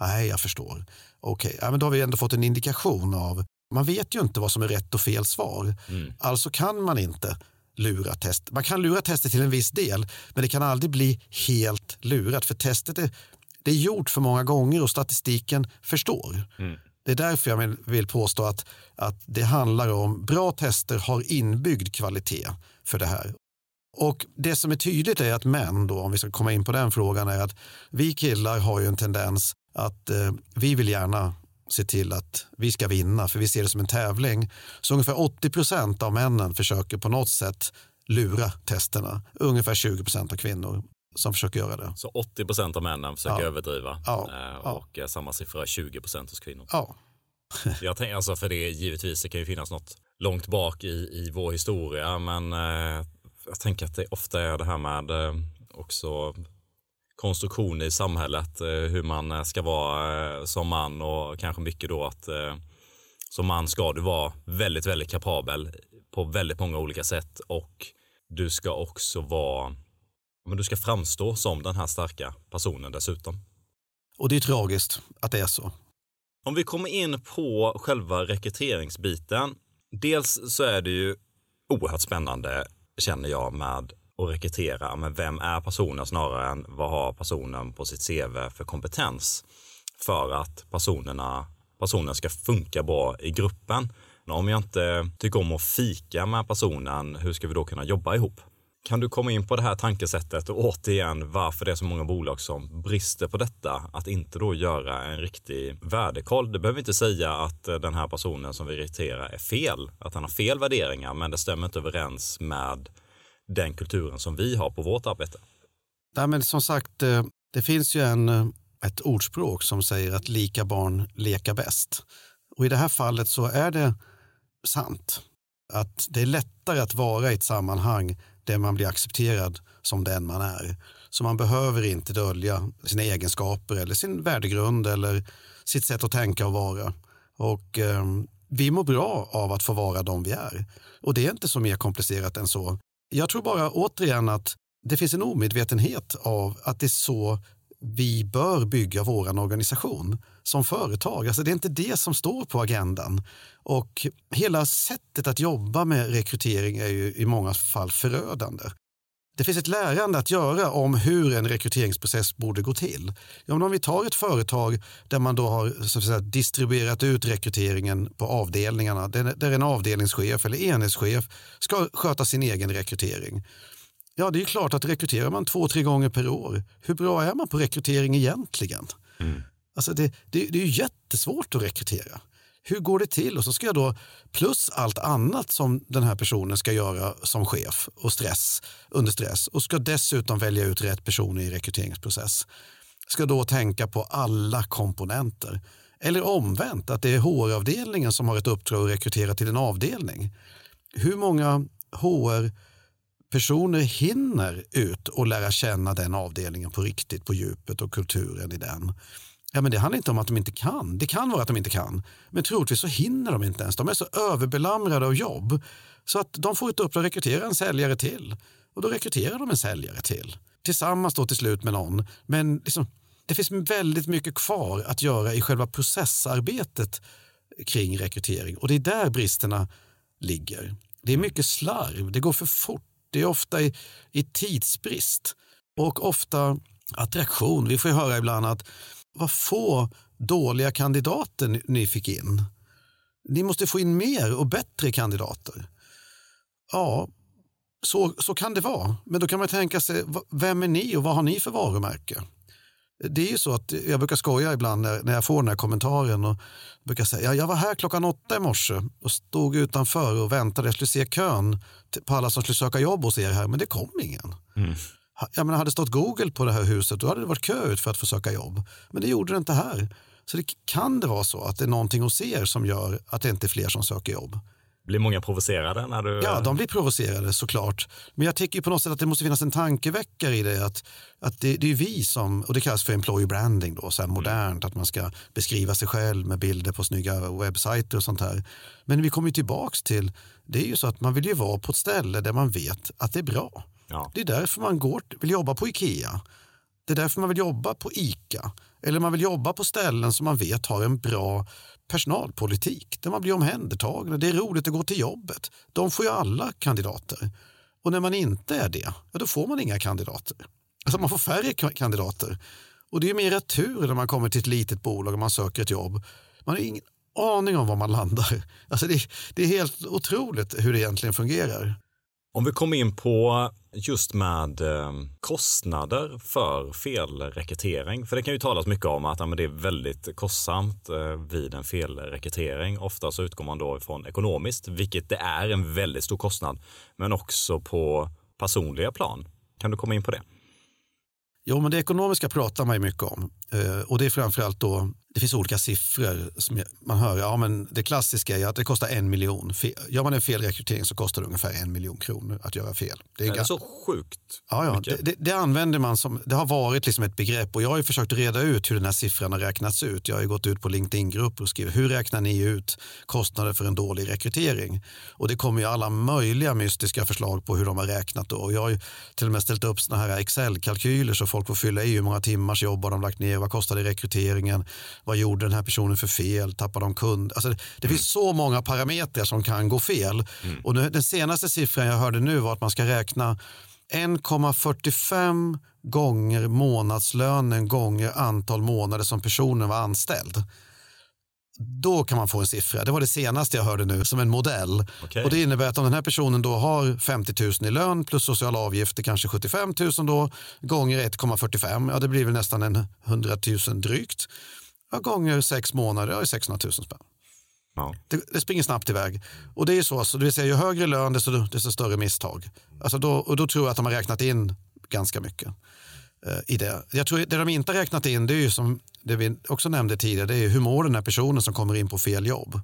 Nej, jag förstår. Okej, okay. ja, men då har vi ändå fått en indikation av, man vet ju inte vad som är rätt och fel svar. Mm. Alltså kan man inte lura test. Man kan lura testet till en viss del, men det kan aldrig bli helt lurat för testet är, det är gjort för många gånger och statistiken förstår. Mm. Det är därför jag vill påstå att, att det handlar om bra tester har inbyggd kvalitet för det här. Och det som är tydligt är att män, då, om vi ska komma in på den frågan, är att vi killar har ju en tendens att eh, vi vill gärna se till att vi ska vinna, för vi ser det som en tävling. Så ungefär 80 procent av männen försöker på något sätt lura testerna. Ungefär 20 procent av kvinnor som försöker göra det. Så 80 procent av männen försöker ja. överdriva ja. Eh, och ja. samma siffra 20 procent hos kvinnor. Ja. Jag tänker alltså för det givetvis, det kan ju finnas något långt bak i, i vår historia, men eh, jag tänker att det ofta är det här med eh, också konstruktioner i samhället, eh, hur man eh, ska vara eh, som man och kanske mycket då att som man ska du vara väldigt, väldigt kapabel på väldigt många olika sätt och du ska också vara, men du ska framstå som den här starka personen dessutom. Och det är tragiskt att det är så. Om vi kommer in på själva rekryteringsbiten. Dels så är det ju oerhört spännande känner jag med och rekrytera, men vem är personen snarare än vad har personen på sitt CV för kompetens för att personerna, personen ska funka bra i gruppen. Om jag inte tycker om att fika med personen, hur ska vi då kunna jobba ihop? Kan du komma in på det här tankesättet och återigen varför det är så många bolag som brister på detta? Att inte då göra en riktig värdekoll. Det behöver inte säga att eh, den här personen som vi rekryterar är fel, att han har fel värderingar, men det stämmer inte överens med den kulturen som vi har på vårt arbete. Nej, men som sagt, eh, det finns ju en, eh, ett ordspråk som säger att lika barn leka bäst. Och i det här fallet så är det sant att det är lättare att vara i ett sammanhang där man blir accepterad som den man är. Så man behöver inte dölja sina egenskaper eller sin värdegrund eller sitt sätt att tänka och vara. Och eh, vi mår bra av att få vara de vi är. Och det är inte så mer komplicerat än så. Jag tror bara återigen att det finns en omedvetenhet av att det är så vi bör bygga vår organisation som företag. Alltså det är inte det som står på agendan. Och hela sättet att jobba med rekrytering är ju i många fall förödande. Det finns ett lärande att göra om hur en rekryteringsprocess borde gå till. Ja, om vi tar ett företag där man då har så att säga, distribuerat ut rekryteringen på avdelningarna, där en avdelningschef eller enhetschef ska sköta sin egen rekrytering. Ja, det är klart att rekryterar man två, tre gånger per år, hur bra är man på rekrytering egentligen? Mm. Alltså det, det, det är jättesvårt att rekrytera. Hur går det till? Och så ska jag då, plus allt annat som den här personen ska göra som chef och stress under stress och ska dessutom välja ut rätt personer i rekryteringsprocess. Ska då tänka på alla komponenter. Eller omvänt, att det är HR-avdelningen som har ett uppdrag att rekrytera till en avdelning. Hur många HR personer hinner ut och lära känna den avdelningen på riktigt, på djupet och kulturen i den. Ja, men det handlar inte om att de inte kan. Det kan vara att de inte kan. Men troligtvis så hinner de inte ens. De är så överbelamrade av jobb så att de får ett uppdrag att rekrytera en säljare till. Och då rekryterar de en säljare till. Tillsammans då till slut med någon. Men liksom, det finns väldigt mycket kvar att göra i själva processarbetet kring rekrytering. Och det är där bristerna ligger. Det är mycket slarv, det går för fort det är ofta i, i tidsbrist och ofta attraktion. Vi får höra ibland att vad få dåliga kandidater ni fick in. Ni måste få in mer och bättre kandidater. Ja, så, så kan det vara. Men då kan man tänka sig, vem är ni och vad har ni för varumärke? Det är ju så att jag brukar skoja ibland när, när jag får den här kommentaren och brukar säga, jag var här klockan åtta i morse och stod utanför och väntade, jag skulle se kön på alla som skulle söka jobb hos er här, men det kom ingen. Mm. Jag menar, hade stått Google på det här huset, då hade det varit kö ut för att få söka jobb. Men det gjorde det inte här. Så det kan det vara så att det är någonting hos er som gör att det inte är fler som söker jobb. Blir många provocerade? när du... Ja, de blir provocerade såklart. Men jag tycker på något sätt att det måste finnas en tankeväckare i det. Att, att det, det är vi som, och det kallas för employer branding, då, så modernt, att man ska beskriva sig själv med bilder på snygga webbsajter och sånt här. Men vi kommer tillbaka till, det är ju så att man vill ju vara på ett ställe där man vet att det är bra. Ja. Det är därför man går, vill jobba på Ikea. Det är därför man vill jobba på ICA. Eller man vill jobba på ställen som man vet har en bra personalpolitik där man blir omhändertagen. Det är roligt att gå till jobbet. De får ju alla kandidater. Och när man inte är det, ja, då får man inga kandidater. Alltså man får färre kandidater. Och det är mer tur när man kommer till ett litet bolag och man söker ett jobb. Man har ingen aning om var man landar. Alltså det, det är helt otroligt hur det egentligen fungerar. Om vi kommer in på just med eh, kostnader för felrekrytering. För det kan ju talas mycket om att ja, det är väldigt kostsamt eh, vid en felrekrytering. Ofta så utgår man då ifrån ekonomiskt, vilket det är en väldigt stor kostnad, men också på personliga plan. Kan du komma in på det? Jo, men det ekonomiska pratar man ju mycket om. Eh, och det är framförallt då det finns olika siffror som man hör. Ja, men det klassiska är att det kostar en miljon. Gör man en felrekrytering så kostar det ungefär en miljon kronor att göra fel. Det är, det är så sjukt ja, ja. Det, det, det, använder man som, det har varit liksom ett begrepp och jag har försökt reda ut hur den här siffran har räknats ut. Jag har gått ut på LinkedIn-grupper och skrivit hur räknar ni ut kostnader för en dålig rekrytering? Och det kommer ju alla möjliga mystiska förslag på hur de har räknat. Då. Och jag har till och med ställt upp såna här Excel-kalkyler så folk får fylla i hur många timmars jobb har de lagt ner, vad kostade rekryteringen? Vad gjorde den här personen för fel? Tappade de kund? Alltså, det, det mm. finns så många parametrar som kan gå fel. Mm. Och nu, den senaste siffran jag hörde nu var att man ska räkna 1,45 gånger månadslönen gånger antal månader som personen var anställd. Då kan man få en siffra. Det var det senaste jag hörde nu som en modell. Okay. Och Det innebär att om den här personen då har 50 000 i lön plus sociala avgifter kanske 75 000 då gånger 1,45 ja det blir väl nästan en 100 000 drygt. Gånger sex månader, ja, 600 000 spänn. Ja. Det, det, springer snabbt iväg. Och det är så, så det vill säga, ju högre lön desto, desto större misstag. Alltså då, och då tror jag att de har räknat in ganska mycket. i det. Jag tror det de inte har räknat in, det är ju som det vi också nämnde tidigare, det är hur mår den här personen som kommer in på fel jobb?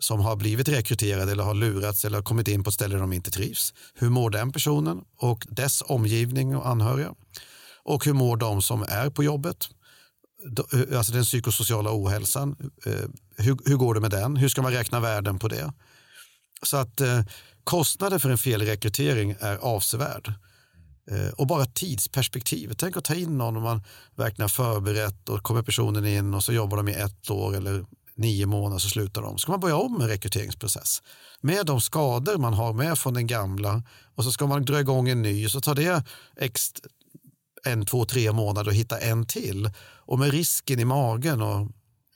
Som har blivit rekryterad eller har lurats eller har kommit in på ett ställe där de inte trivs. Hur mår den personen och dess omgivning och anhöriga? Och hur mår de som är på jobbet? Eh, alltså den psykosociala ohälsan. Eh, hur, hur går det med den? Hur ska man räkna värden på det? Så att eh, kostnaden för en felrekrytering är avsevärd. Eh, och bara tidsperspektivet. Tänk att ta in någon och man verkligen har förberett och kommer personen in och så jobbar de i ett år eller nio månader så slutar de. Ska man börja om en rekryteringsprocess med de skador man har med från den gamla och så ska man dra igång en ny och så tar det x, en, två, tre månader att hitta en till och med risken i magen och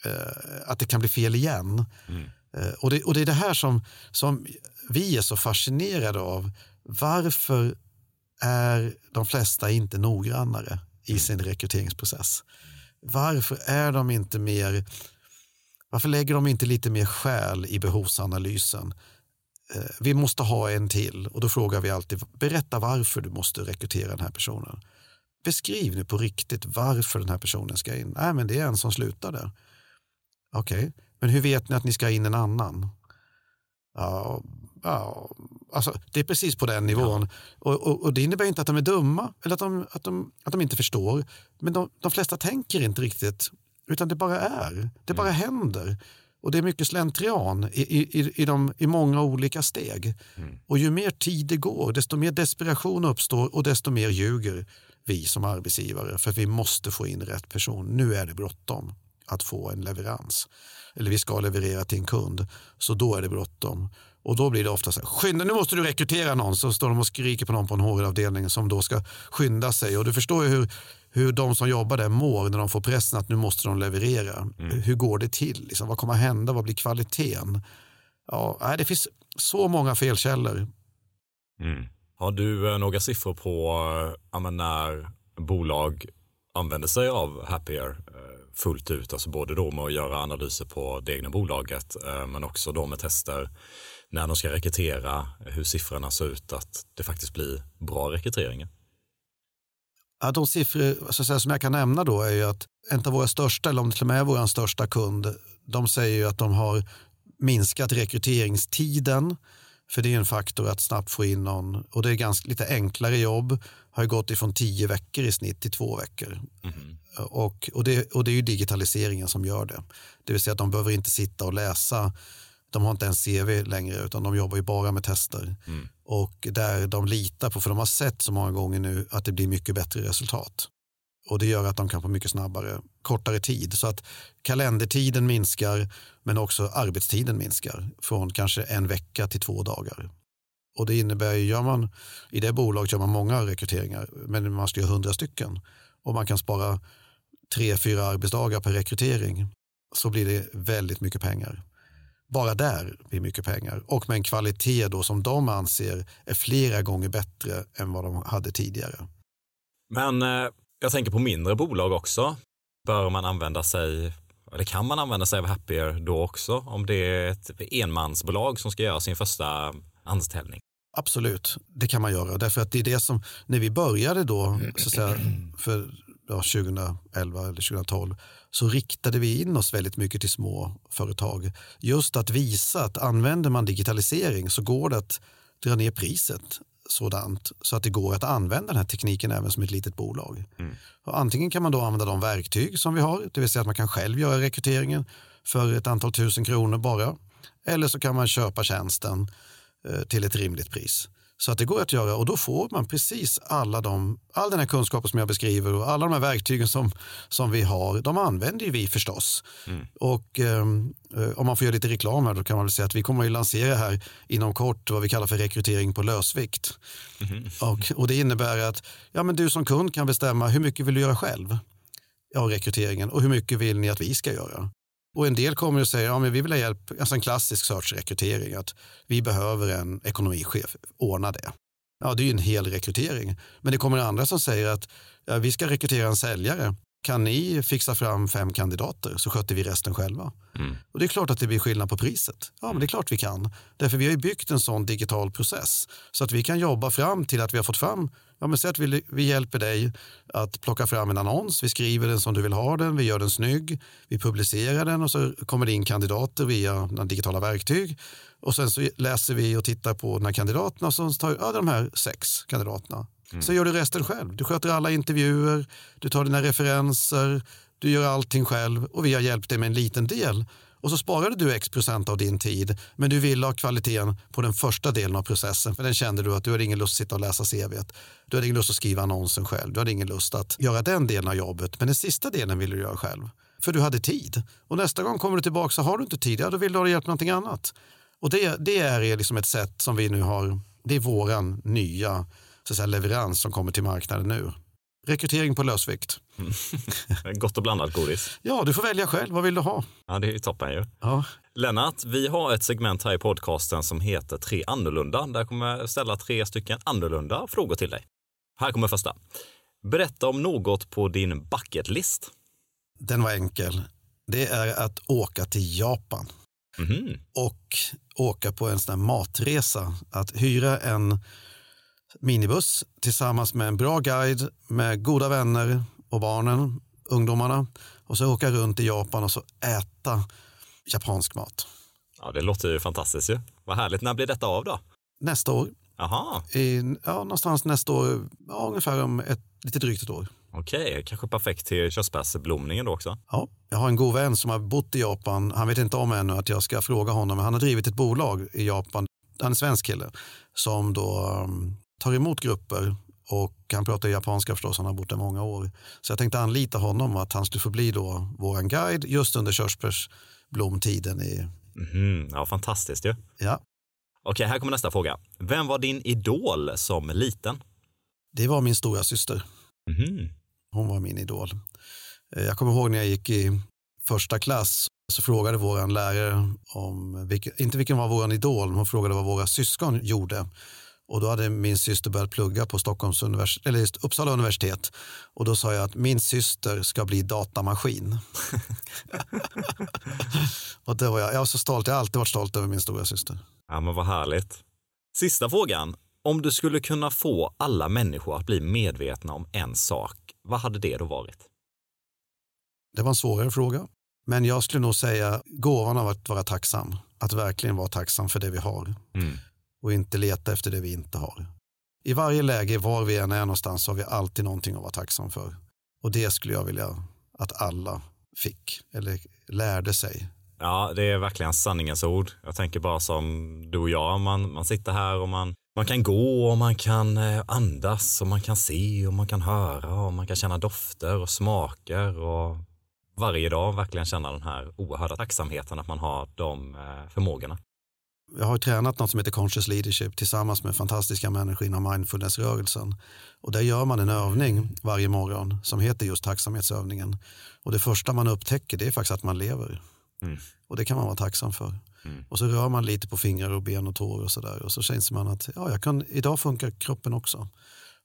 eh, att det kan bli fel igen. Mm. Eh, och, det, och det är det här som, som vi är så fascinerade av. Varför är de flesta inte noggrannare i sin rekryteringsprocess? Varför är de inte mer varför lägger de inte lite mer själ i behovsanalysen? Eh, vi måste ha en till och då frågar vi alltid, berätta varför du måste rekrytera den här personen. Beskriv nu på riktigt varför den här personen ska in. Nej, men det är en som slutar där. Okej, okay. men hur vet ni att ni ska in en annan? Ja, ja, alltså, det är precis på den nivån. Ja. Och, och, och, Det innebär inte att de är dumma eller att de, att de, att de inte förstår. Men de, de flesta tänker inte riktigt, utan det bara är. Det bara mm. händer. Och det är mycket slentrian i, i, i, de, i många olika steg. Mm. Och ju mer tid det går, desto mer desperation uppstår och desto mer ljuger vi som arbetsgivare för vi måste få in rätt person. Nu är det bråttom att få en leverans. Eller vi ska leverera till en kund, så då är det bråttom. Och då blir det ofta så här, skynda, nu måste du rekrytera någon. Så står de och skriker på någon på en HR-avdelning som då ska skynda sig. Och du förstår ju hur, hur de som jobbar där mår när de får pressen att nu måste de leverera. Mm. Hur går det till? Liksom, vad kommer att hända? Vad blir kvaliteten? Ja, det finns så många felkällor. Mm. Har du eh, några siffror på äh, när bolag använder sig av Happier äh, fullt ut, alltså både då med att göra analyser på det egna bolaget äh, men också då med tester. När de ska rekrytera, hur siffrorna ser ut, att det faktiskt blir bra rekryteringar? Ja, de siffror så säga, som jag kan nämna då är ju att en av våra största, eller om det till och med är vår största kund, de säger ju att de har minskat rekryteringstiden för det är en faktor att snabbt få in någon och det är ganska lite enklare jobb. Har gått ifrån tio veckor i snitt till två veckor. Mm. Och, och, det, och det är ju digitaliseringen som gör det. Det vill säga att de behöver inte sitta och läsa. De har inte en CV längre utan de jobbar ju bara med tester. Mm. Och där de litar på, för de har sett så många gånger nu att det blir mycket bättre resultat. Och det gör att de kan få mycket snabbare, kortare tid. Så att kalendertiden minskar men också arbetstiden minskar från kanske en vecka till två dagar. Och det innebär, gör man, i det bolaget gör man många rekryteringar men man ska göra hundra stycken och man kan spara tre, fyra arbetsdagar per rekrytering så blir det väldigt mycket pengar. Bara där blir mycket pengar och med en kvalitet då som de anser är flera gånger bättre än vad de hade tidigare. Men eh, jag tänker på mindre bolag också. Bör man använda sig, eller kan man använda sig av Happier då också om det är ett enmansbolag som ska göra sin första anställning? Absolut, det kan man göra. Därför att det är det som, när vi började då, så att säga, för ja, 2011 eller 2012, så riktade vi in oss väldigt mycket till små företag. Just att visa att använder man digitalisering så går det att dra ner priset sådant så att det går att använda den här tekniken även som ett litet bolag. Mm. Och antingen kan man då använda de verktyg som vi har, det vill säga att man kan själv göra rekryteringen för ett antal tusen kronor bara. Eller så kan man köpa tjänsten eh, till ett rimligt pris. Så att det går att göra och då får man precis alla de, all den här kunskapen som jag beskriver och alla de här verktygen som, som vi har, de använder ju vi förstås. Mm. Och ehm, eh, om man får göra lite reklam här då kan man väl säga att vi kommer att lansera här inom kort vad vi kallar för rekrytering på lösvikt. Mm. Och, och det innebär att ja, men du som kund kan bestämma hur mycket vill du göra själv av rekryteringen och hur mycket vill ni att vi ska göra. Och en del kommer att säga, ja men vi vill ha hjälp, alltså en klassisk search-rekrytering, att vi behöver en ekonomichef, ordna det. Ja, det är ju en hel rekrytering. Men det kommer andra som säger att ja, vi ska rekrytera en säljare. kan ni fixa fram fem kandidater så sköter vi resten själva. Mm. Och det är klart att det blir skillnad på priset. Ja, men det är klart vi kan. Därför vi har ju byggt en sån digital process så att vi kan jobba fram till att vi har fått fram, ja men säg att vi, vi hjälper dig att plocka fram en annons, vi skriver den som du vill ha den, vi gör den snygg, vi publicerar den och så kommer det in kandidater via digitala verktyg och sen så läser vi och tittar på de här kandidaterna och så tar ja, de här sex kandidaterna. Mm. Så gör du resten själv. Du sköter alla intervjuer, du tar dina referenser, du gör allting själv och vi har hjälpt dig med en liten del. Och så sparade du x procent av din tid, men du ville ha kvaliteten på den första delen av processen, för den kände du att du hade ingen lust att sitta och läsa CV. Du hade ingen lust att skriva annonsen själv, du hade ingen lust att göra den delen av jobbet, men den sista delen ville du göra själv. För du hade tid. Och nästa gång kommer du tillbaka så har du inte tid, ja då vill du ha hjälp med någonting annat. Och det, det är liksom ett sätt som vi nu har, det är våran nya så säga, leverans som kommer till marknaden nu. Rekrytering på lösvikt. Mm. Gott och blandat godis. Ja, du får välja själv. Vad vill du ha? Ja, det är toppen ju. Ja. Lennart, vi har ett segment här i podcasten som heter Tre annorlunda. Där kommer jag ställa tre stycken annorlunda frågor till dig. Här kommer första. Berätta om något på din bucketlist. Den var enkel. Det är att åka till Japan. Mm. Och åka på en sån här matresa. Att hyra en minibuss tillsammans med en bra guide med goda vänner och barnen, ungdomarna och så åka runt i Japan och så äta japansk mat. Ja, det låter ju fantastiskt ju. Vad härligt. När blir detta av då? Nästa år. Aha. I, ja, någonstans nästa år, ja, ungefär om ett, lite drygt ett år. Okej, kanske perfekt till körsbärsblomningen då också. Ja, jag har en god vän som har bott i Japan. Han vet inte om ännu att jag ska fråga honom, men han har drivit ett bolag i Japan. Han är en svensk kille som då um, tar emot grupper och han pratar japanska förstås, han har bott där många år. Så jag tänkte anlita honom att han skulle få bli då vår guide just under körsbärsblomtiden. I... Mm, ja, fantastiskt ju. Ja. Okej, här kommer nästa fråga. Vem var din idol som liten? Det var min stora syster. Mm. Hon var min idol. Eh, jag kommer ihåg när jag gick i första klass så frågade vår lärare om, vilken, inte vilken var vår idol, hon frågade vad våra syskon gjorde. Och då hade min syster börjat plugga på Stockholms universitet, eller Uppsala universitet. Och då sa jag att min syster ska bli datamaskin. och det var jag, jag var så stolt, jag har alltid varit stolt över min stora syster. Ja, men vad härligt. Sista frågan. Om du skulle kunna få alla människor att bli medvetna om en sak, vad hade det då varit? Det var en svårare fråga. Men jag skulle nog säga gåvan av att vara tacksam. Att verkligen vara tacksam för det vi har. Mm och inte leta efter det vi inte har. I varje läge, var vi än är någonstans, har vi alltid någonting att vara tacksam för. Och det skulle jag vilja att alla fick, eller lärde sig. Ja, det är verkligen sanningens ord. Jag tänker bara som du och jag, man, man sitter här och man, man kan gå och man kan eh, andas och man kan se och man kan höra och man kan känna dofter och smaker och varje dag verkligen känna den här oerhörda tacksamheten att man har de eh, förmågorna jag har tränat något som heter conscious leadership tillsammans med fantastiska människor inom mindfulnessrörelsen. Och där gör man en övning varje morgon som heter just tacksamhetsövningen. Och det första man upptäcker det är faktiskt att man lever. Mm. Och det kan man vara tacksam för. Mm. Och så rör man lite på fingrar och ben och tår och sådär. Och så känns man att ja, jag kan, idag funkar kroppen också.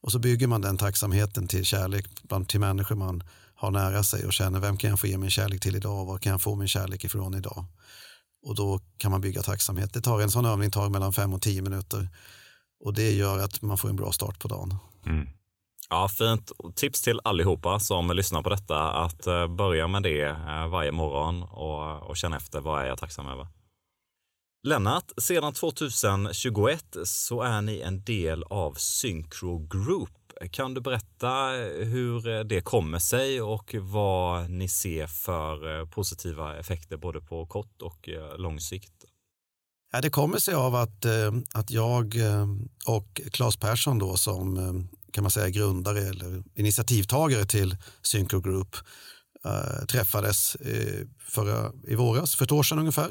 Och så bygger man den tacksamheten till kärlek bland, till människor man har nära sig och känner vem kan jag få ge min kärlek till idag? Var kan jag få min kärlek ifrån idag? Och då kan man bygga tacksamhet. Det tar en sån övning tar mellan fem och tio minuter och det gör att man får en bra start på dagen. Mm. Ja, fint. Tips till allihopa som lyssnar på detta att eh, börja med det eh, varje morgon och, och känna efter vad är jag tacksam över. Lennart, sedan 2021 så är ni en del av Synchro Group kan du berätta eh, hur eh, det kommer sig och vad ni ser för eh, positiva effekter både på kort och lång sikt? Ja, det kommer sig av att, att jag och Claes Persson då som kan man säga grundare eller initiativtagare till Synchro Group träffades förra, i våras, för ett år sedan ungefär.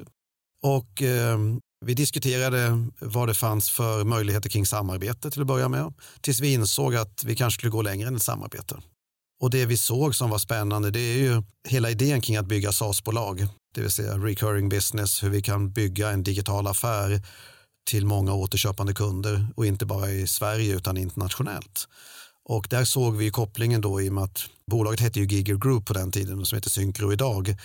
Och vi diskuterade vad det fanns för möjligheter kring samarbete till att börja med, tills vi insåg att vi kanske skulle gå längre än ett samarbete. Och det vi såg som var spännande, det är ju hela idén kring att bygga SaaS-bolag, det vill säga recurring business, hur vi kan bygga en digital affär till många återköpande kunder och inte bara i Sverige utan internationellt. Och där såg vi kopplingen då i och med att bolaget hette ju Giger Group på den tiden och som heter Syncro idag.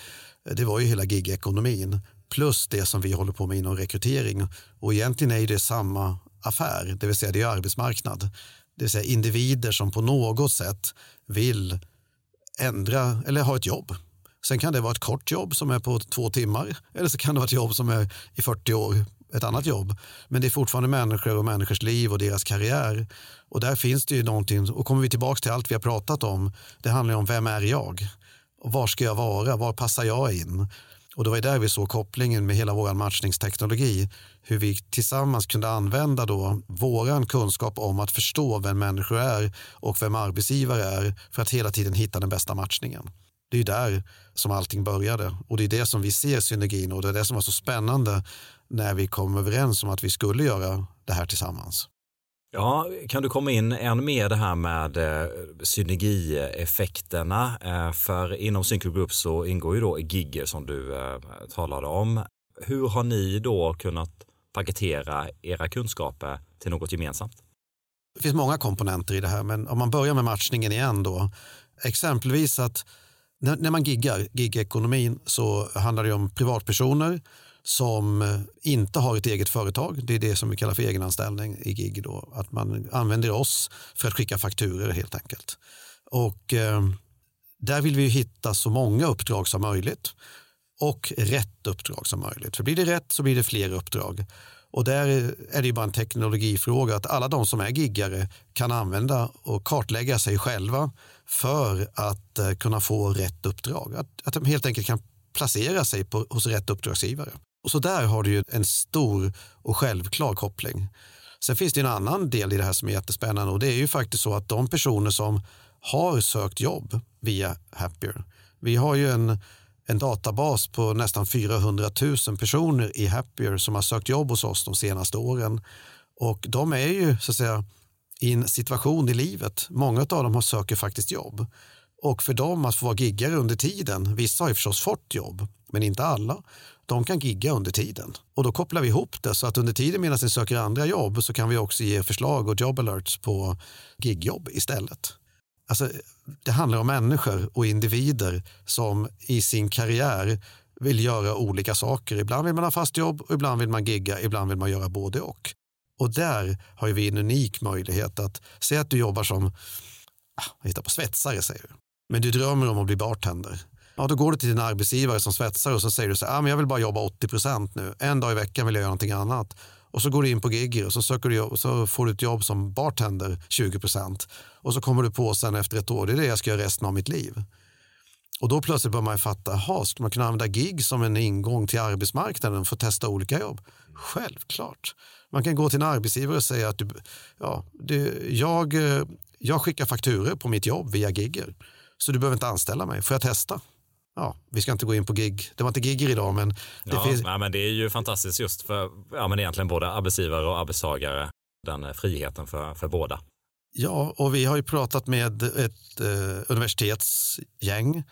Det var ju hela gigekonomin plus det som vi håller på med inom rekrytering. Och egentligen är det samma affär, det vill säga det är arbetsmarknad. Det vill säga individer som på något sätt vill ändra eller ha ett jobb. Sen kan det vara ett kort jobb som är på två timmar eller så kan det vara ett jobb som är i 40 år, ett annat jobb. Men det är fortfarande människor och människors liv och deras karriär. Och där finns det ju någonting, och kommer vi tillbaka till allt vi har pratat om, det handlar om vem är jag? Och var ska jag vara? Var passar jag in? Och det var där vi såg kopplingen med hela vår matchningsteknologi. Hur vi tillsammans kunde använda då våran kunskap om att förstå vem människor är och vem arbetsgivare är för att hela tiden hitta den bästa matchningen. Det är där som allting började och det är det som vi ser synergin och det är det som var så spännande när vi kom överens om att vi skulle göra det här tillsammans. Ja, kan du komma in än mer det här med eh, synergieffekterna? Eh, för inom Synco Group så ingår ju då Gigger som du eh, talade om. Hur har ni då kunnat paketera era kunskaper till något gemensamt? Det finns många komponenter i det här, men om man börjar med matchningen igen då. Exempelvis att när, när man giggar, gigekonomin, så handlar det om privatpersoner som inte har ett eget företag. Det är det som vi kallar för egenanställning i gig. Då. Att man använder oss för att skicka fakturer helt enkelt. Och eh, där vill vi hitta så många uppdrag som möjligt och rätt uppdrag som möjligt. För blir det rätt så blir det fler uppdrag. Och där är det bara en teknologifråga att alla de som är giggare kan använda och kartlägga sig själva för att eh, kunna få rätt uppdrag. Att, att de helt enkelt kan placera sig på, hos rätt uppdragsgivare. Och så där har du ju en stor och självklar koppling. Sen finns det en annan del i det här som är jättespännande och det är ju faktiskt så att de personer som har sökt jobb via Happier, vi har ju en, en databas på nästan 400 000 personer i Happier som har sökt jobb hos oss de senaste åren. Och de är ju så att säga i en situation i livet, många av dem har söker faktiskt jobb. Och för dem att få vara giggare under tiden, vissa har ju förstås fått jobb, men inte alla, de kan gigga under tiden. Och då kopplar vi ihop det så att under tiden medan ni söker andra jobb så kan vi också ge förslag och job alerts på gigjobb istället. Alltså, det handlar om människor och individer som i sin karriär vill göra olika saker. Ibland vill man ha fast jobb och ibland vill man gigga, ibland vill man göra både och. Och där har vi en unik möjlighet att se att du jobbar som, ah, jag hittar på svetsare säger du, men du drömmer om att bli bartender Ja, då går du till din arbetsgivare som svetsare och så säger du så här, ah, men jag vill bara jobba 80 procent nu. En dag i veckan vill jag göra någonting annat. Och så går du in på Gigger och så, söker du jobb, så får du ett jobb som bartender 20 procent. Och så kommer du på sen efter ett år, det är det jag ska göra resten av mitt liv. Och då plötsligt börjar man fatta, aha, ska man kunna använda gig som en ingång till arbetsmarknaden för att testa olika jobb? Självklart. Man kan gå till en arbetsgivare och säga att du, ja, du, jag, eh, jag skickar fakturer på mitt jobb via Gigger. Så du behöver inte anställa mig, får jag testa? Ja, vi ska inte gå in på gig. Det var inte gigger idag, men det ja, finns. Nej, men det är ju fantastiskt just för ja, men egentligen både arbetsgivare och arbetstagare. Den friheten för, för båda. Ja, och vi har ju pratat med ett eh, universitetsgäng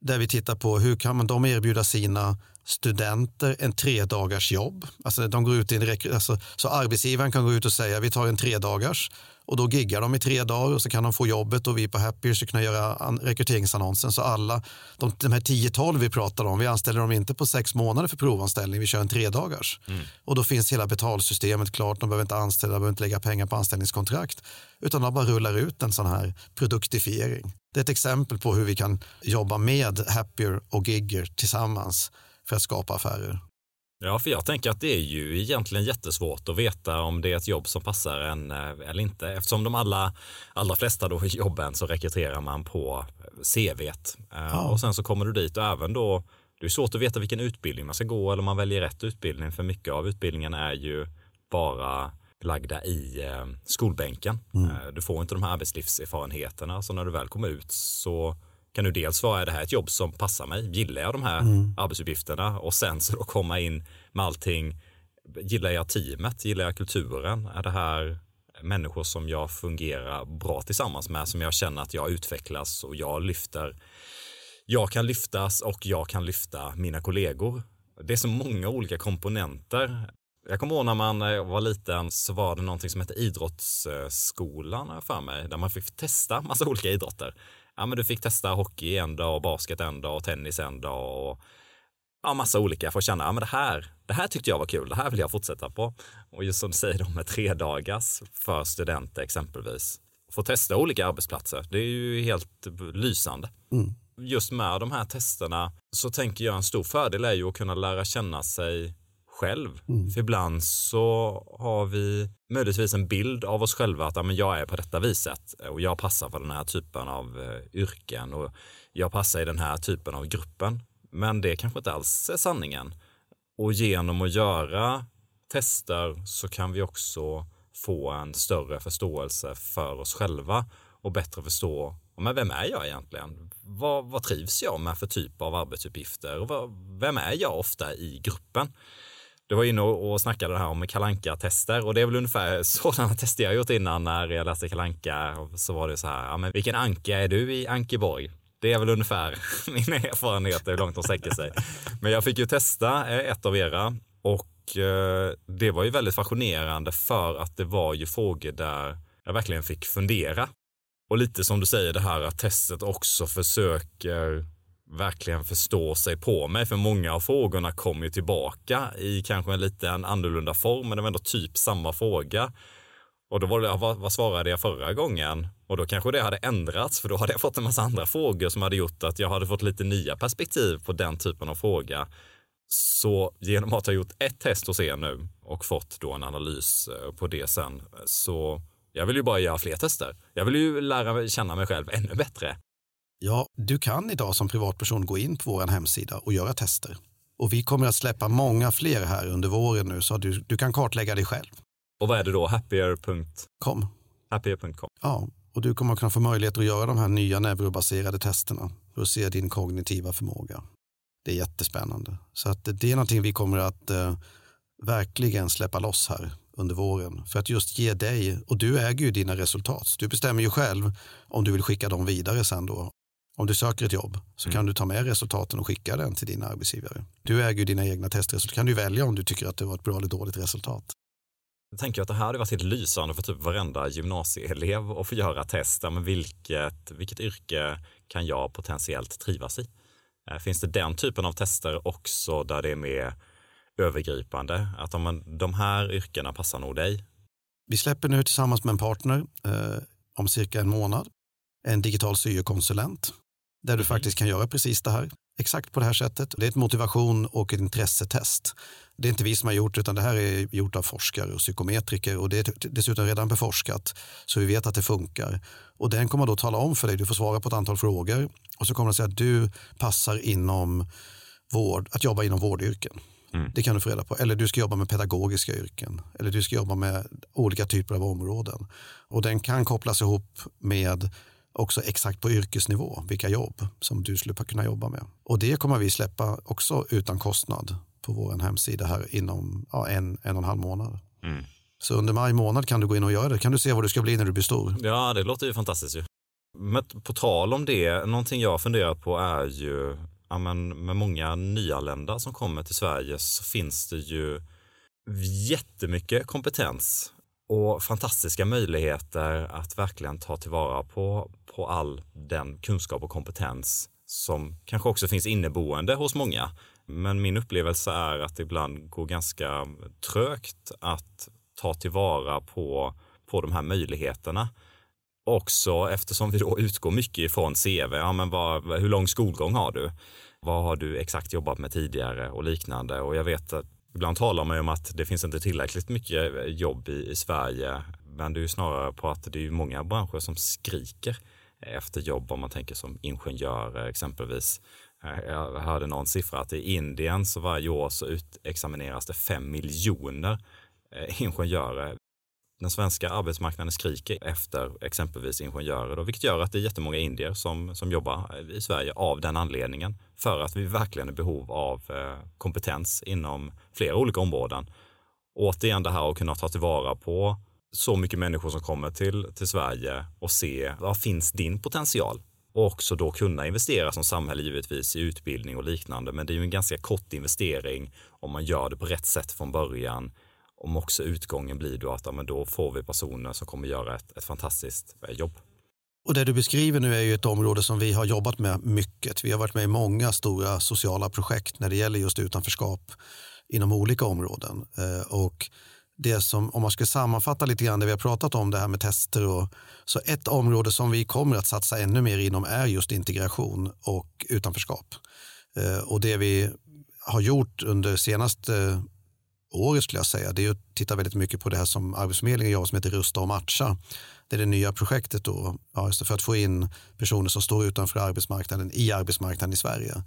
där vi tittar på hur kan man de erbjuda sina studenter en tredagars jobb. Alltså de går ut i en, alltså, så arbetsgivaren kan gå ut och säga vi tar en tredagars och då giggar de i tre dagar och så kan de få jobbet och vi på Happier ska kunna göra rekryteringsannonsen så alla, de, de här 10-12 vi pratar om, vi anställer dem inte på sex månader för provanställning, vi kör en tredagars. Mm. Och då finns hela betalsystemet klart, de behöver inte anställa, de behöver inte lägga pengar på anställningskontrakt, utan de bara rullar ut en sån här produktifiering. Det är ett exempel på hur vi kan jobba med Happier och Gigger tillsammans för att skapa affärer. Ja, för jag tänker att det är ju egentligen jättesvårt att veta om det är ett jobb som passar en eh, eller inte. Eftersom de alla, allra flesta då jobben så rekryterar man på CV. Eh, ja. Och sen så kommer du dit och även då, det är svårt att veta vilken utbildning man ska gå eller om man väljer rätt utbildning. För mycket av utbildningen är ju bara lagda i eh, skolbänken. Mm. Du får inte de här arbetslivserfarenheterna. Så när du väl kommer ut så kan du dels svara, är det här ett jobb som passar mig? Gillar jag de här mm. arbetsuppgifterna? Och sen så då komma in med allting. Gillar jag teamet? Gillar jag kulturen? Är det här människor som jag fungerar bra tillsammans med, som jag känner att jag utvecklas och jag lyfter. Jag kan lyftas och jag kan lyfta mina kollegor. Det är så många olika komponenter. Jag kommer ihåg när man var liten så var det någonting som hette Idrottsskolan för mig, där man fick testa massa olika idrotter. Ja, men du fick testa hockey en dag, basket en dag, tennis en dag och ja, massa olika för att känna, ja men det här, det här tyckte jag var kul, det här vill jag fortsätta på. Och just som du säger då med tre dagars för studenter exempelvis. Få testa olika arbetsplatser, det är ju helt lysande. Mm. Just med de här testerna så tänker jag en stor fördel är ju att kunna lära känna sig själv. Mm. För ibland så har vi möjligtvis en bild av oss själva att ja, men jag är på detta viset och jag passar för den här typen av eh, yrken och jag passar i den här typen av gruppen. Men det kanske inte alls är sanningen. Och genom att göra tester så kan vi också få en större förståelse för oss själva och bättre förstå men vem är jag egentligen? Vad, vad trivs jag med för typ av arbetsuppgifter? Och vad, vem är jag ofta i gruppen? Du var inne och snackade det här om kalanka tester och det är väl ungefär sådana tester jag gjort innan när jag läste kalanka Så var det så här, ja, men vilken anka är du i Ankeborg? Det är väl ungefär min erfarenhet hur långt de sträcker sig. Men jag fick ju testa eh, ett av era och eh, det var ju väldigt fascinerande för att det var ju frågor där jag verkligen fick fundera. Och lite som du säger det här att testet också försöker verkligen förstå sig på mig. För många av frågorna kom ju tillbaka i kanske en lite annorlunda form, men det var ändå typ samma fråga. Och då var det, vad, vad svarade jag förra gången? Och då kanske det hade ändrats, för då hade jag fått en massa andra frågor som hade gjort att jag hade fått lite nya perspektiv på den typen av fråga. Så genom att ha gjort ett test hos er nu och fått då en analys eh, på det sen, så jag vill ju bara göra fler tester. Jag vill ju lära känna mig själv ännu bättre. Ja, du kan idag som privatperson gå in på vår hemsida och göra tester. Och vi kommer att släppa många fler här under våren nu så du, du kan kartlägga dig själv. Och vad är det då? Happier.com? Happier.com. Ja, och du kommer att kunna få möjlighet att göra de här nya neurobaserade testerna för att se din kognitiva förmåga. Det är jättespännande. Så att det är någonting vi kommer att eh, verkligen släppa loss här under våren för att just ge dig, och du äger ju dina resultat. Du bestämmer ju själv om du vill skicka dem vidare sen då om du söker ett jobb så mm. kan du ta med resultaten och skicka den till din arbetsgivare. Du äger dina egna testresultat. kan du välja om du tycker att det var ett bra eller dåligt resultat. Jag tänker att det här hade varit helt lysande för typ varenda gymnasieelev att få göra test. Men vilket, vilket yrke kan jag potentiellt trivas i? Eh, finns det den typen av tester också där det är mer övergripande? Att om de här yrkena passar nog dig? Vi släpper nu tillsammans med en partner eh, om cirka en månad en digital syokonsulent där du faktiskt kan göra precis det här. Exakt på det här sättet. Det är ett motivation och ett intressetest. Det är inte vi som har gjort utan det här är gjort av forskare och psykometriker och det är dessutom redan beforskat så vi vet att det funkar. Och den kommer då tala om för dig, du får svara på ett antal frågor och så kommer den säga att du passar inom vård, att jobba inom vårdyrken. Mm. Det kan du få reda på. Eller du ska jobba med pedagogiska yrken. Eller du ska jobba med olika typer av områden. Och den kan kopplas ihop med också exakt på yrkesnivå vilka jobb som du skulle kunna jobba med. Och det kommer vi släppa också utan kostnad på vår hemsida här inom ja, en, en och en halv månad. Mm. Så under maj månad kan du gå in och göra det. Kan du se vad du ska bli när du blir stor. Ja, det låter ju fantastiskt ju. Men på tal om det, någonting jag funderar på är ju, ja, men med många nyanlända som kommer till Sverige så finns det ju jättemycket kompetens och fantastiska möjligheter att verkligen ta tillvara på, på all den kunskap och kompetens som kanske också finns inneboende hos många. Men min upplevelse är att det ibland går ganska trögt att ta tillvara på, på de här möjligheterna. Också eftersom vi då utgår mycket ifrån CV. Ja, men vad, hur lång skolgång har du? Vad har du exakt jobbat med tidigare och liknande? Och jag vet att Ibland talar man ju om att det finns inte tillräckligt mycket jobb i, i Sverige, men det är ju snarare på att det är många branscher som skriker efter jobb om man tänker som ingenjörer exempelvis. Eh, jag hörde någon siffra att i Indien så varje år så utexamineras det fem miljoner eh, ingenjörer den svenska arbetsmarknaden skriker efter exempelvis ingenjörer, då, vilket gör att det är jättemånga indier som, som jobbar i Sverige av den anledningen. För att vi verkligen är i behov av eh, kompetens inom flera olika områden. återigen det här att kunna ta tillvara på så mycket människor som kommer till, till Sverige och se vad finns din potential? Och också då kunna investera som samhälle givetvis i utbildning och liknande. Men det är ju en ganska kort investering om man gör det på rätt sätt från början om också utgången blir då att ja, men då får vi personer som kommer göra ett, ett fantastiskt eh, jobb. Och det du beskriver nu är ju ett område som vi har jobbat med mycket. Vi har varit med i många stora sociala projekt när det gäller just utanförskap inom olika områden. Eh, och det som, om man ska sammanfatta lite grann det vi har pratat om, det här med tester. Och, så ett område som vi kommer att satsa ännu mer inom är just integration och utanförskap. Eh, och det vi har gjort under senaste året skulle jag säga, det är att titta väldigt mycket på det här som Arbetsförmedlingen gör som heter Rusta och matcha. Det är det nya projektet då, ja, för att få in personer som står utanför arbetsmarknaden i arbetsmarknaden i Sverige.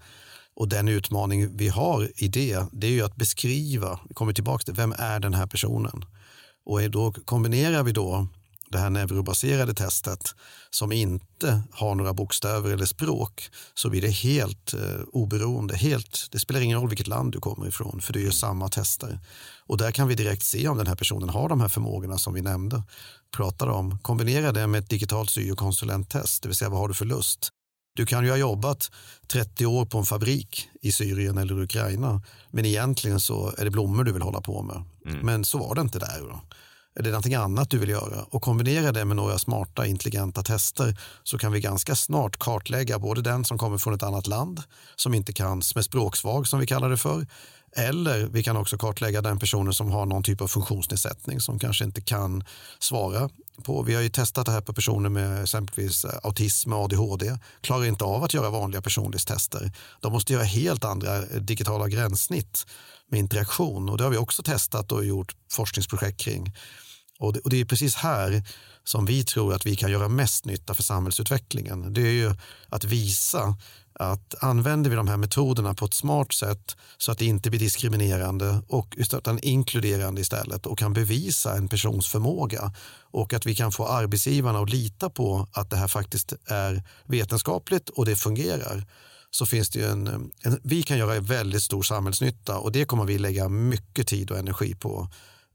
Och den utmaning vi har i det, det är ju att beskriva, vi kommer tillbaka till, vem är den här personen? Och då kombinerar vi då det här neurobaserade testet som inte har några bokstäver eller språk så blir det helt eh, oberoende. Helt, det spelar ingen roll vilket land du kommer ifrån för det är ju samma tester. Och där kan vi direkt se om den här personen har de här förmågorna som vi nämnde. Pratade om. Kombinera det med ett digitalt syokonsulenttest, det vill säga vad har du för lust? Du kan ju ha jobbat 30 år på en fabrik i Syrien eller Ukraina men egentligen så är det blommor du vill hålla på med. Mm. Men så var det inte där. Då. Är det någonting annat du vill göra? Och kombinera det med några smarta intelligenta tester så kan vi ganska snart kartlägga både den som kommer från ett annat land som inte kan, som är språksvag som vi kallar det för eller vi kan också kartlägga den personen som har någon typ av funktionsnedsättning som kanske inte kan svara på. Vi har ju testat det här på personer med exempelvis eh, autism och ADHD. Klarar inte av att göra vanliga personlighetstester. De måste göra helt andra eh, digitala gränssnitt med interaktion och det har vi också testat och gjort forskningsprojekt kring. Och det, och det är precis här som vi tror att vi kan göra mest nytta för samhällsutvecklingen. Det är ju att visa att använder vi de här metoderna på ett smart sätt så att det inte blir diskriminerande och utan inkluderande istället och kan bevisa en persons förmåga och att vi kan få arbetsgivarna att lita på att det här faktiskt är vetenskapligt och det fungerar så finns det ju en, en, vi kan göra väldigt stor samhällsnytta och det kommer vi lägga mycket tid och energi på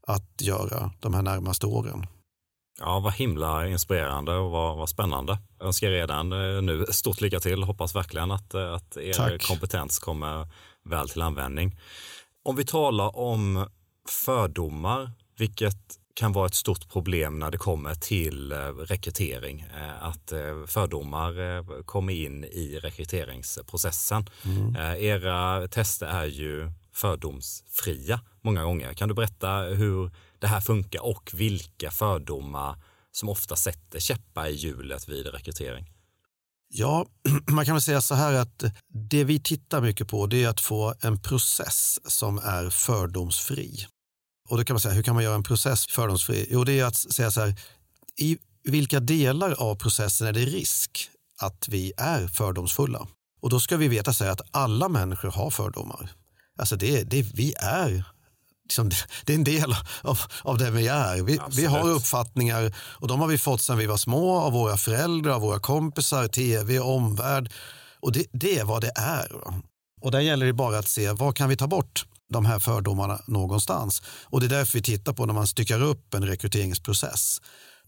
att göra de här närmaste åren. Ja, vad himla inspirerande och vad, vad spännande. Jag önskar redan eh, nu stort lycka till. Hoppas verkligen att, eh, att er Tack. kompetens kommer väl till användning. Om vi talar om fördomar, vilket kan vara ett stort problem när det kommer till eh, rekrytering. Att fördomar kommer in i rekryteringsprocessen. Mm. Era tester är ju fördomsfria många gånger. Kan du berätta hur det här funkar och vilka fördomar som ofta sätter käppar i hjulet vid rekrytering? Ja, man kan väl säga så här att det vi tittar mycket på det är att få en process som är fördomsfri. Och då kan man säga, hur kan man göra en process fördomsfri? Jo, det är att säga så här, i vilka delar av processen är det risk att vi är fördomsfulla? Och då ska vi veta så att alla människor har fördomar. Alltså det, det, vi är liksom, det är en del av, av det vi är. Vi, vi, har uppfattningar och de har vi fått sedan vi var små av våra föräldrar, av våra kompisar, tv, omvärld. Och det, det är vad det är. Och där gäller det bara att se vad kan vi ta bort de här fördomarna någonstans. Och det är därför vi tittar på när man styckar upp en rekryteringsprocess.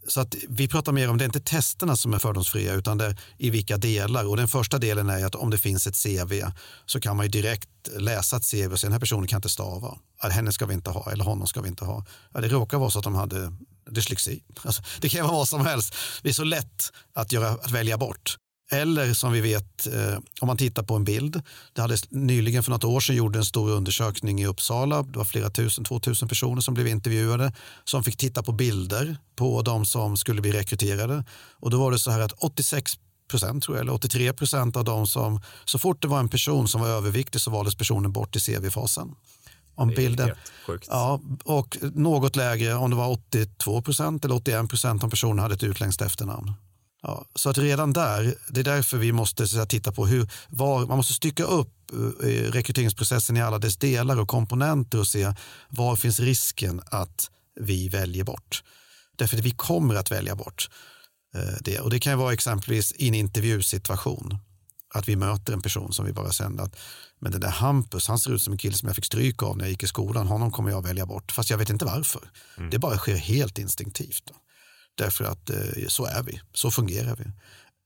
Så att vi pratar mer om, det är inte testerna som är fördomsfria utan det är i vilka delar. Och den första delen är att om det finns ett CV så kan man ju direkt läsa ett CV och säga den här personen kan inte stava. henne ska vi inte ha eller honom ska vi inte ha. Ja, det råkar vara så att de hade dyslexi. Alltså, det kan vara vad som helst. Det är så lätt att, göra, att välja bort. Eller som vi vet, eh, om man tittar på en bild. Det hade nyligen för något år sedan gjorde en stor undersökning i Uppsala. Det var flera tusen, två tusen personer som blev intervjuade som fick titta på bilder på de som skulle bli rekryterade. Och då var det så här att 86 procent tror jag, eller 83 procent av de som, så fort det var en person som var överviktig så valdes personen bort i CV-fasen. Om bilden. Ja, och något lägre om det var 82 procent eller 81 procent om personen hade ett utländskt efternamn. Ja, så att redan där, det är därför vi måste så titta på hur, var, man måste stycka upp eh, rekryteringsprocessen i alla dess delar och komponenter och se var finns risken att vi väljer bort. Därför att vi kommer att välja bort eh, det. Och det kan vara exempelvis i en intervjusituation. Att vi möter en person som vi bara kände att men den där Hampus, han ser ut som en kille som jag fick stryk av när jag gick i skolan. Honom kommer jag välja bort. Fast jag vet inte varför. Mm. Det bara sker helt instinktivt. Därför att eh, så är vi, så fungerar vi.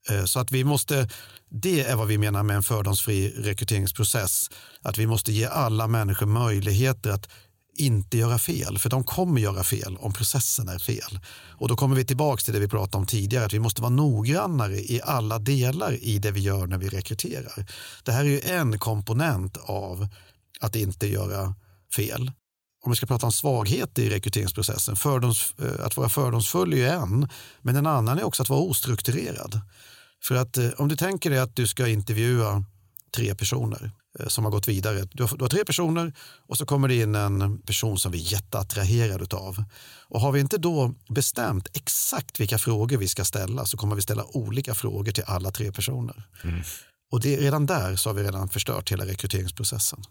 Eh, så att vi måste, det är vad vi menar med en fördomsfri rekryteringsprocess. Att vi måste ge alla människor möjligheter att inte göra fel, för de kommer göra fel om processen är fel. Och då kommer vi tillbaka till det vi pratade om tidigare, att vi måste vara noggrannare i alla delar i det vi gör när vi rekryterar. Det här är ju en komponent av att inte göra fel. Om vi ska prata om svaghet i rekryteringsprocessen, fördoms, eh, att vara fördomsfull är ju en, men en annan är också att vara ostrukturerad. För att eh, om du tänker dig att du ska intervjua tre personer Eh, som har gått vidare. Du har, du har, tre personer och så kommer det in en person som vi är jätteattraherade av. Och har vi inte då bestämt exakt vilka frågor vi ska ställa så kommer vi ställa olika frågor till alla tre personer. Mm. Och det, redan där så har vi redan förstört hela rekryteringsprocessen.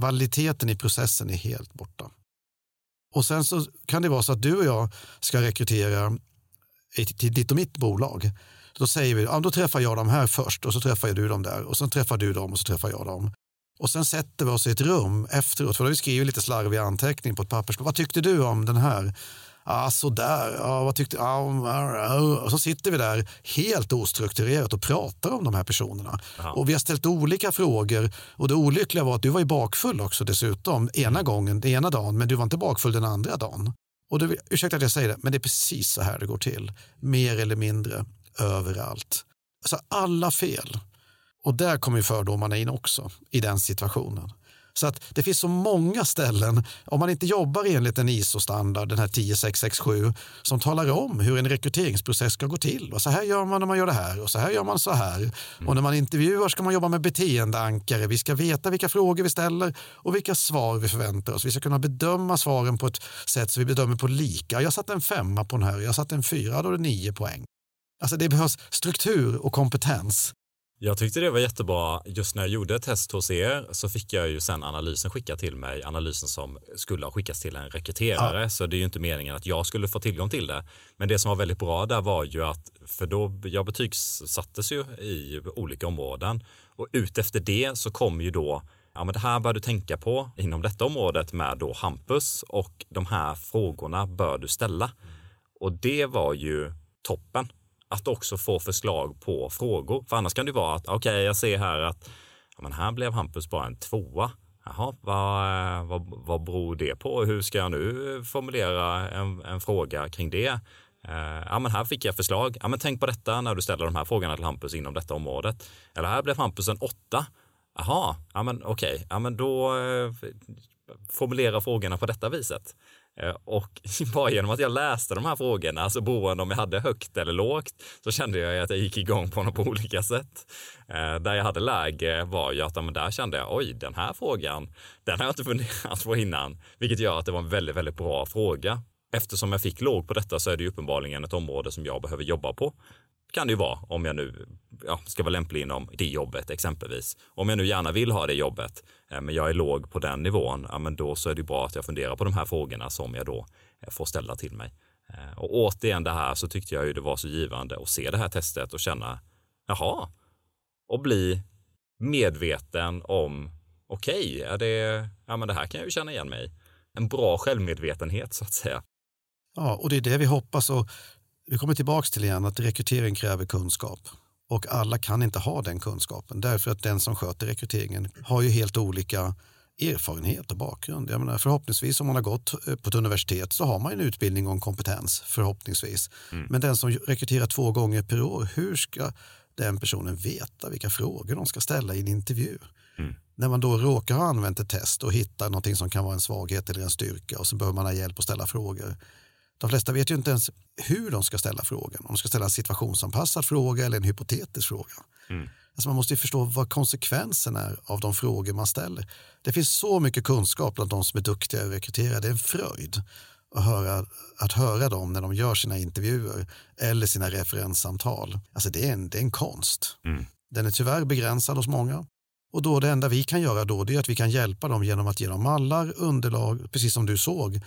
Validiteten i processen är helt borta. Och sen så kan det vara så att du och jag ska rekrytera till ditt och mitt bolag. Då säger vi, ja, då träffar jag dem här först och så träffar du dem där och sen träffar du dem och så träffar jag dem. Och sen sätter vi oss i ett rum efteråt, för då har vi skrivit lite slarviga anteckning på ett papper. Vad tyckte du om den här? Ah, sådär, ah, vad tyckte ah, Och så sitter vi där helt ostrukturerat och pratar om de här personerna. Aha. Och vi har ställt olika frågor och det olyckliga var att du var ju bakfull också dessutom ena gången, den ena dagen, men du var inte bakfull den andra dagen. Och det, ursäkta att jag säger det, men det är precis så här det går till. Mer eller mindre överallt. Alltså alla fel. Och där kommer fördomarna in också i den situationen. Så att det finns så många ställen, om man inte jobbar enligt en ISO-standard, den här 10667, som talar om hur en rekryteringsprocess ska gå till. Och så här gör man när man gör det här och så här gör man så här. Mm. Och när man intervjuar ska man jobba med beteendeankare. Vi ska veta vilka frågor vi ställer och vilka svar vi förväntar oss. Vi ska kunna bedöma svaren på ett sätt så vi bedömer på lika. Jag satte en femma på den här, jag satte en fyra, då är det nio poäng. Alltså det behövs struktur och kompetens. Jag tyckte det var jättebra. Just när jag gjorde ett test hos er så fick jag ju sen analysen skickad till mig. Analysen som skulle ha skickats till en rekryterare. Ja. Så det är ju inte meningen att jag skulle få tillgång till det. Men det som var väldigt bra där var ju att, för då, jag betygssattes ju i olika områden. Och utefter det så kom ju då ja men det här bör du tänka på inom detta området med då Hampus och de här frågorna bör du ställa. Och det var ju toppen att också få förslag på frågor. För annars kan det vara att okej, okay, jag ser här att ja, men här blev Hampus bara en tvåa. Jaha, vad, eh, vad, vad beror det på? Hur ska jag nu formulera en, en fråga kring det? Eh, ja, men här fick jag förslag. Ja, men tänk på detta när du ställer de här frågorna till Hampus inom detta området. Eller här blev Hampus en åtta. Jaha, ja men okej, okay. ja men då eh, formulera frågorna på detta viset. Eh, och bara genom att jag läste de här frågorna, alltså beroende om jag hade högt eller lågt, så kände jag att jag gick igång på dem på olika sätt. Eh, där jag hade läge var ju att men där kände jag, oj, den här frågan, den har jag inte funderat på innan, vilket gör att det var en väldigt, väldigt bra fråga. Eftersom jag fick låg på detta så är det ju uppenbarligen ett område som jag behöver jobba på kan det ju vara om jag nu ja, ska vara lämplig inom det jobbet exempelvis. Om jag nu gärna vill ha det jobbet, eh, men jag är låg på den nivån, ja, men då så är det bra att jag funderar på de här frågorna som jag då eh, får ställa till mig. Eh, och återigen det här så tyckte jag ju det var så givande att se det här testet och känna, jaha, och bli medveten om, okej, okay, det, ja men det här kan jag ju känna igen mig En bra självmedvetenhet så att säga. Ja, och det är det vi hoppas och vi kommer tillbaka till igen att rekrytering kräver kunskap och alla kan inte ha den kunskapen därför att den som sköter rekryteringen har ju helt olika erfarenhet och bakgrund. Jag menar, förhoppningsvis om man har gått eh, på ett universitet så har man en utbildning och en kompetens förhoppningsvis. Mm. Men den som rekryterar två gånger per år, hur ska den personen veta vilka frågor de ska ställa i en intervju? Mm. När man då råkar ha använt ett test och hittar någonting som kan vara en svaghet eller en styrka och så behöver man ha hjälp att ställa frågor de flesta vet ju inte ens hur de ska ställa frågan. Om de ska ställa en situationsanpassad fråga eller en hypotetisk fråga. Mm. Alltså man måste ju förstå vad konsekvensen är av de frågor man ställer. Det finns så mycket kunskap bland de som är duktiga att rekrytera. Det är en fröjd att höra, att höra dem när de gör sina intervjuer eller sina referenssamtal. Alltså det är en, det är en konst. Mm. Den är tyvärr begränsad hos många. Och då det enda vi kan göra då är att vi kan hjälpa dem genom att ge dem mallar, underlag, precis som du såg,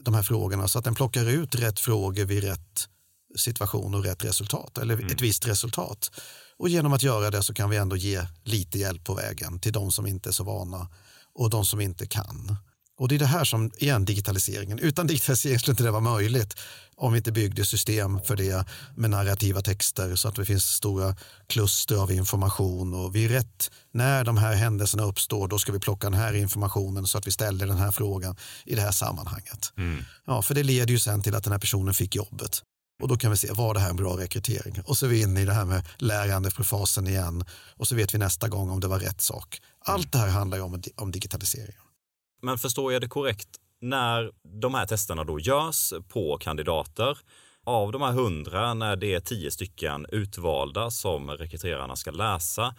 de här frågorna så att den plockar ut rätt frågor vid rätt situation och rätt resultat eller mm. ett visst resultat. Och genom att göra det så kan vi ändå ge lite hjälp på vägen till de som inte är så vana och de som inte kan. Och det är det här som, igen, digitaliseringen. Utan digitalisering skulle inte det vara möjligt om vi inte byggde system för det med narrativa texter så att det finns stora kluster av information och vi rätt när de här händelserna uppstår då ska vi plocka den här informationen så att vi ställer den här frågan i det här sammanhanget. Mm. Ja, för det leder ju sen till att den här personen fick jobbet. Och då kan vi se, var det här en bra rekrytering? Och så är vi inne i det här med lärande för fasen igen. Och så vet vi nästa gång om det var rätt sak. Allt det här handlar ju om, om digitalisering. Men förstår jag det korrekt? När de här testerna då görs på kandidater, av de här hundra, när det är tio stycken utvalda som rekryterarna ska läsa,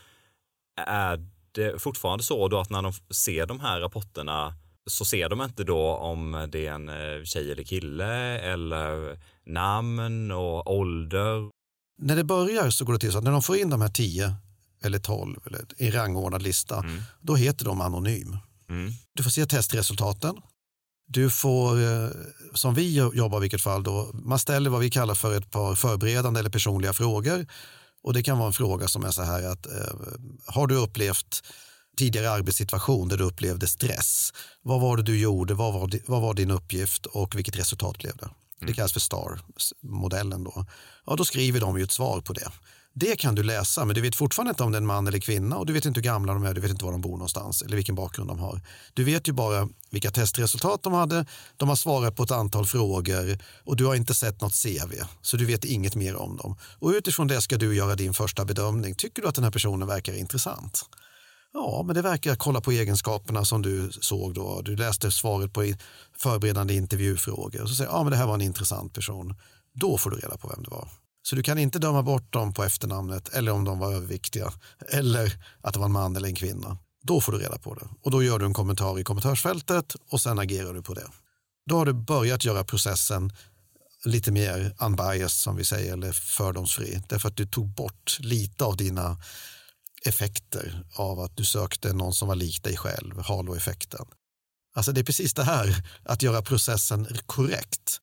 är det fortfarande så då att när de ser de här rapporterna så ser de inte då om det är en eh, tjej eller kille eller namn och ålder. När det börjar så går det till så att när de får in de här tio eller tolv eller i rangordnad lista, mm. då heter de anonym. Mm. Du får se testresultaten. Du får, eh, som vi jobbar i vilket fall, då, man ställer vad vi kallar för ett par förberedande eller personliga frågor. Och Det kan vara en fråga som är så här att eh, har du upplevt tidigare arbetssituation där du upplevde stress? Vad var det du gjorde? Vad var, vad var din uppgift och vilket resultat blev det? Det mm. kallas för STAR-modellen. Då. Ja, då skriver de ju ett svar på det. Det kan du läsa, men du vet fortfarande inte om det är en man eller kvinna och du vet inte hur gamla de är, du vet inte var de bor någonstans eller vilken bakgrund de har. Du vet ju bara vilka testresultat de hade, de har svarat på ett antal frågor och du har inte sett något CV, så du vet inget mer om dem. Och utifrån det ska du göra din första bedömning. Tycker du att den här personen verkar intressant? Ja, men det verkar kolla på egenskaperna som du såg då. Du läste svaret på förberedande intervjufrågor och så säger ja, men det här var en intressant person. Då får du reda på vem det var. Så du kan inte döma bort dem på efternamnet eller om de var överviktiga eller att det var en man eller en kvinna. Då får du reda på det och då gör du en kommentar i kommentarsfältet och sen agerar du på det. Då har du börjat göra processen lite mer unbiased som vi säger eller fördomsfri därför att du tog bort lite av dina effekter av att du sökte någon som var lik dig själv, haloeffekten. Alltså det är precis det här, att göra processen korrekt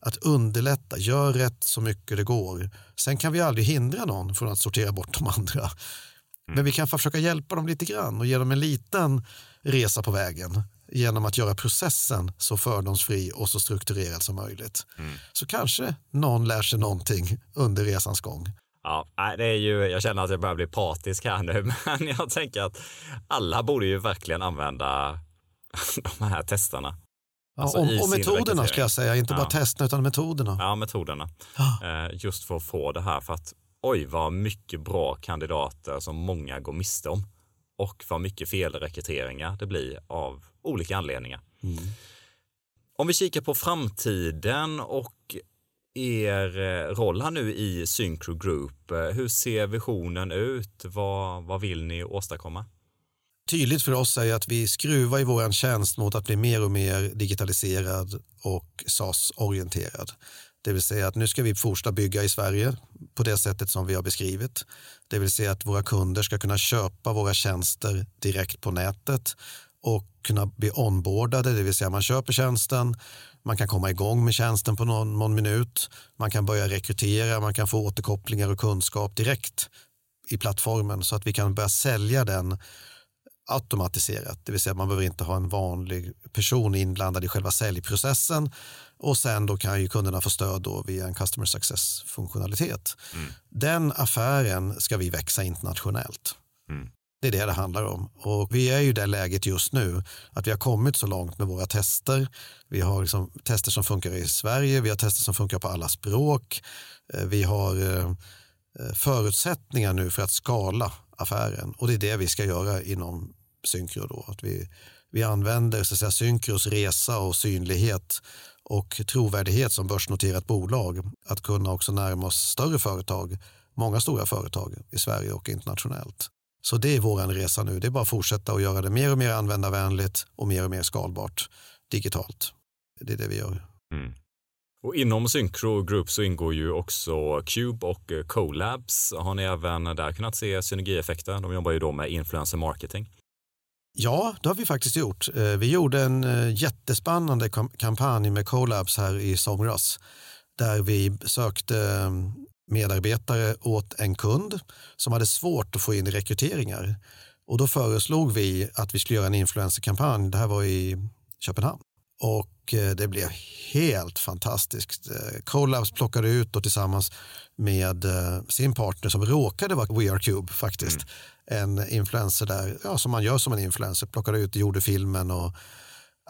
att underlätta, gör rätt så mycket det går. Sen kan vi aldrig hindra någon från att sortera bort de andra. Mm. Men vi kan försöka hjälpa dem lite grann och ge dem en liten resa på vägen genom att göra processen så fördomsfri och så strukturerad som möjligt. Mm. Så kanske någon lär sig någonting under resans gång. Ja, det är ju, jag känner att jag börjar bli patisk här nu, men jag tänker att alla borde ju verkligen använda de här testerna. Alltså och, och metoderna ska jag säga, inte ja. bara testerna utan metoderna. Ja, metoderna. Ah. just för att få det här för att oj vad mycket bra kandidater som många går miste om och vad mycket felrekryteringar det blir av olika anledningar. Mm. Om vi kikar på framtiden och er eh, roll här nu i Syncro Group, eh, hur ser visionen ut? Vad, vad vill ni åstadkomma? Tydligt för oss är att vi skruvar i vår tjänst mot att bli mer och mer digitaliserad och SAS-orienterad. Det vill säga att nu ska vi fortsätta bygga i Sverige på det sättet som vi har beskrivit. Det vill säga att våra kunder ska kunna köpa våra tjänster direkt på nätet och kunna bli onboardade, det vill säga man köper tjänsten, man kan komma igång med tjänsten på någon, någon minut, man kan börja rekrytera, man kan få återkopplingar och kunskap direkt i plattformen så att vi kan börja sälja den automatiserat, det vill säga man behöver inte ha en vanlig person inblandad i själva säljprocessen och sen då kan ju kunderna få stöd då via en customer success-funktionalitet. Mm. Den affären ska vi växa internationellt. Mm. Det är det det handlar om. Och vi är ju i det läget just nu att vi har kommit så långt med våra tester. Vi har liksom tester som funkar i Sverige, vi har tester som funkar på alla språk. Eh, vi har eh, förutsättningar nu för att skala affären och det är det vi ska göra inom Synkro. Då, att vi, vi använder så att säga, Synkros resa och synlighet och trovärdighet som börsnoterat bolag att kunna också närma oss större företag, många stora företag i Sverige och internationellt. Så det är vår resa nu. Det är bara att fortsätta och göra det mer och mer användarvänligt och mer och mer skalbart digitalt. Det är det vi gör. Mm. Och inom Syncro Group så ingår ju också Cube och eh, Colabs. Har ni även där kunnat se synergieffekter? De jobbar ju då med influencer marketing. Ja, det har vi faktiskt gjort. Eh, vi gjorde en eh, jättespännande kampanj med Colabs här i somras där vi sökte mm, medarbetare åt en kund som hade svårt att få in rekryteringar. Och då föreslog vi att vi skulle göra en influencerkampanj. Det här var i Köpenhamn. Och eh, det blev helt fantastiskt. Eh, Collabs plockade ut och tillsammans med eh, sin partner som råkade vara We Are Cube faktiskt. Mm. En influencer där, ja, som man gör som en influencer, plockade ut och gjorde filmen och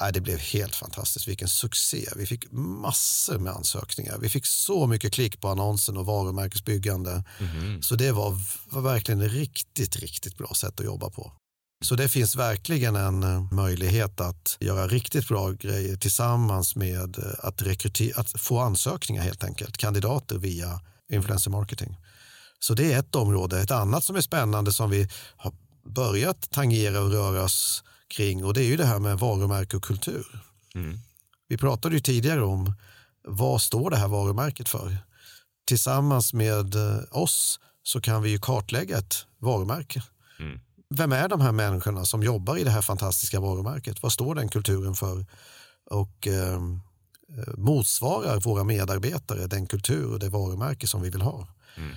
Nej, det blev helt fantastiskt. Vilken succé. Vi fick massor med ansökningar. Vi fick så mycket klick på annonsen och varumärkesbyggande. Mm. Så det var, var verkligen ett riktigt, riktigt bra sätt att jobba på. Så det finns verkligen en eh, möjlighet att göra riktigt bra grejer tillsammans med eh, att, att få ansökningar helt enkelt, kandidater via influencer marketing. Så det är ett område. Ett annat som är spännande som vi har börjat tangera och röra oss kring och det är ju det här med varumärke och kultur. Mm. Vi pratade ju tidigare om vad står det här varumärket för? Tillsammans med eh, oss så kan vi ju kartlägga ett varumärke. Mm. Vem är de här människorna som jobbar i det här fantastiska varumärket? Vad står den kulturen för? Och eh, motsvarar våra medarbetare den kultur och det varumärke som vi vill ha? Mm.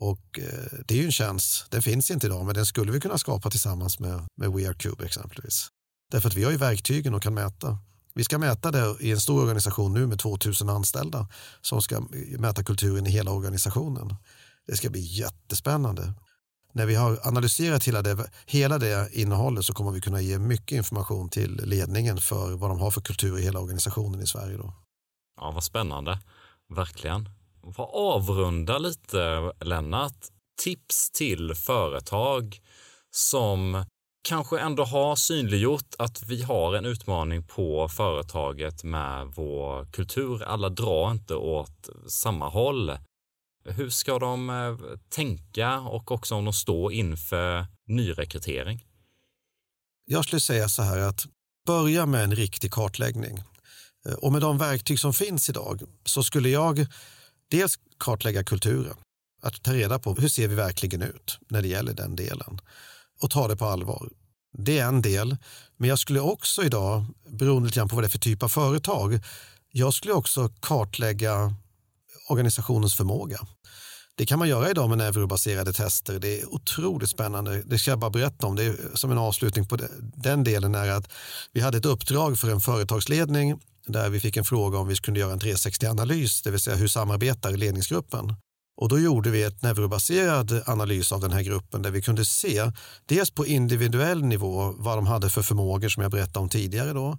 Och eh, det är ju en tjänst, den finns inte idag, men den skulle vi kunna skapa tillsammans med, med We Are Cube exempelvis. Därför att vi har ju verktygen och kan mäta. Vi ska mäta det i en stor organisation nu med 2000 anställda som ska mäta kulturen i hela organisationen. Det ska bli jättespännande. När vi har analyserat hela det, hela det innehållet så kommer vi kunna ge mycket information till ledningen för vad de har för kultur i hela organisationen i Sverige. Då. Ja, vad spännande. Verkligen Vad avrunda lite, Lennart. Tips till företag som kanske ändå har synliggjort att vi har en utmaning på företaget med vår kultur. Alla drar inte åt samma håll. Hur ska de eh, tänka och också om de står inför nyrekrytering? Jag skulle säga så här att börja med en riktig kartläggning. Eh, och med de verktyg som finns idag så skulle jag dels kartlägga kulturen, att ta reda på hur ser vi verkligen ut när det gäller den delen och ta det på allvar. Det är en del, men jag skulle också idag, beroende lite på vad det är för typ av företag, jag skulle också kartlägga organisationens förmåga. Det kan man göra idag med neurobaserade tester. Det är otroligt spännande. Det ska jag bara berätta om. Det är som en avslutning på den delen är att vi hade ett uppdrag för en företagsledning där vi fick en fråga om vi kunde göra en 360-analys, det vill säga hur samarbetar ledningsgruppen? Och då gjorde vi ett neurobaserad analys av den här gruppen där vi kunde se dels på individuell nivå vad de hade för förmågor som jag berättade om tidigare då.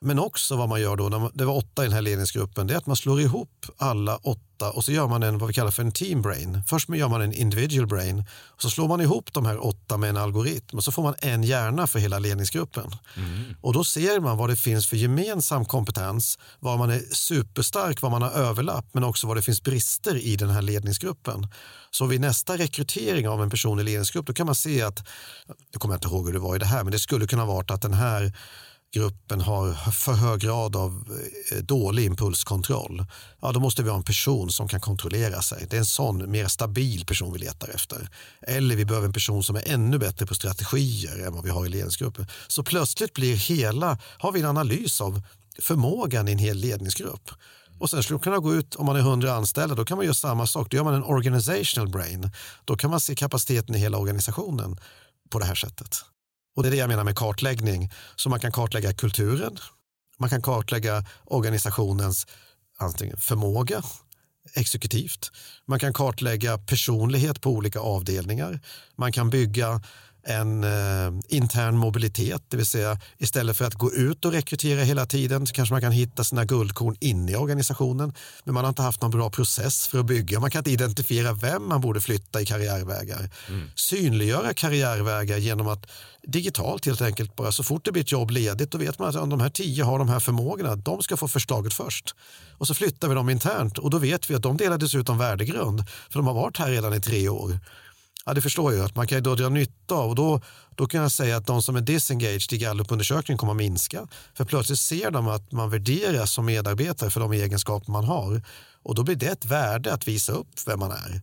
Men också vad man gör då, det var åtta i den här ledningsgruppen, det är att man slår ihop alla åtta och så gör man en vad vi kallar för en team brain. Först gör man en individual brain och så slår man ihop de här åtta med en algoritm och så får man en hjärna för hela ledningsgruppen. Mm. Och då ser man vad det finns för gemensam kompetens, var man är superstark, vad man har överlapp men också vad det finns brister i den här ledningsgruppen. Så vid nästa rekrytering av en person i ledningsgrupp då kan man se att, jag kommer inte ihåg hur det var i det här, men det skulle kunna vara att den här gruppen har för hög grad av eh, dålig impulskontroll, ja, då måste vi ha en person som kan kontrollera sig. Det är en sån mer stabil person vi letar efter. Eller vi behöver en person som är ännu bättre på strategier än vad vi har i ledningsgruppen. Så plötsligt blir hela, har vi en analys av förmågan i en hel ledningsgrupp. Och sen skulle man kunna gå ut, om man är 100 anställda, då kan man göra samma sak. Då gör man en organizational brain. Då kan man se kapaciteten i hela organisationen på det här sättet. Och det är det jag menar med kartläggning. Så man kan kartlägga kulturen, man kan kartlägga organisationens antingen förmåga exekutivt, man kan kartlägga personlighet på olika avdelningar, man kan bygga en eh, intern mobilitet, det vill säga istället för att gå ut och rekrytera hela tiden så kanske man kan hitta sina guldkorn inne i organisationen. Men man har inte haft någon bra process för att bygga. Man kan inte identifiera vem man borde flytta i karriärvägar. Mm. Synliggöra karriärvägar genom att digitalt helt enkelt bara så fort det blir ett jobb ledigt då vet man att om de här tio har de här förmågorna, de ska få förslaget först. Och så flyttar vi dem internt och då vet vi att de delar dessutom värdegrund för de har varit här redan i tre år. Ja, det förstår jag att man kan ju då dra nytta av och då, då kan jag säga att de som är disengaged i gallupundersökningen kommer att minska. För plötsligt ser de att man värderas som medarbetare för de egenskaper man har och då blir det ett värde att visa upp vem man är.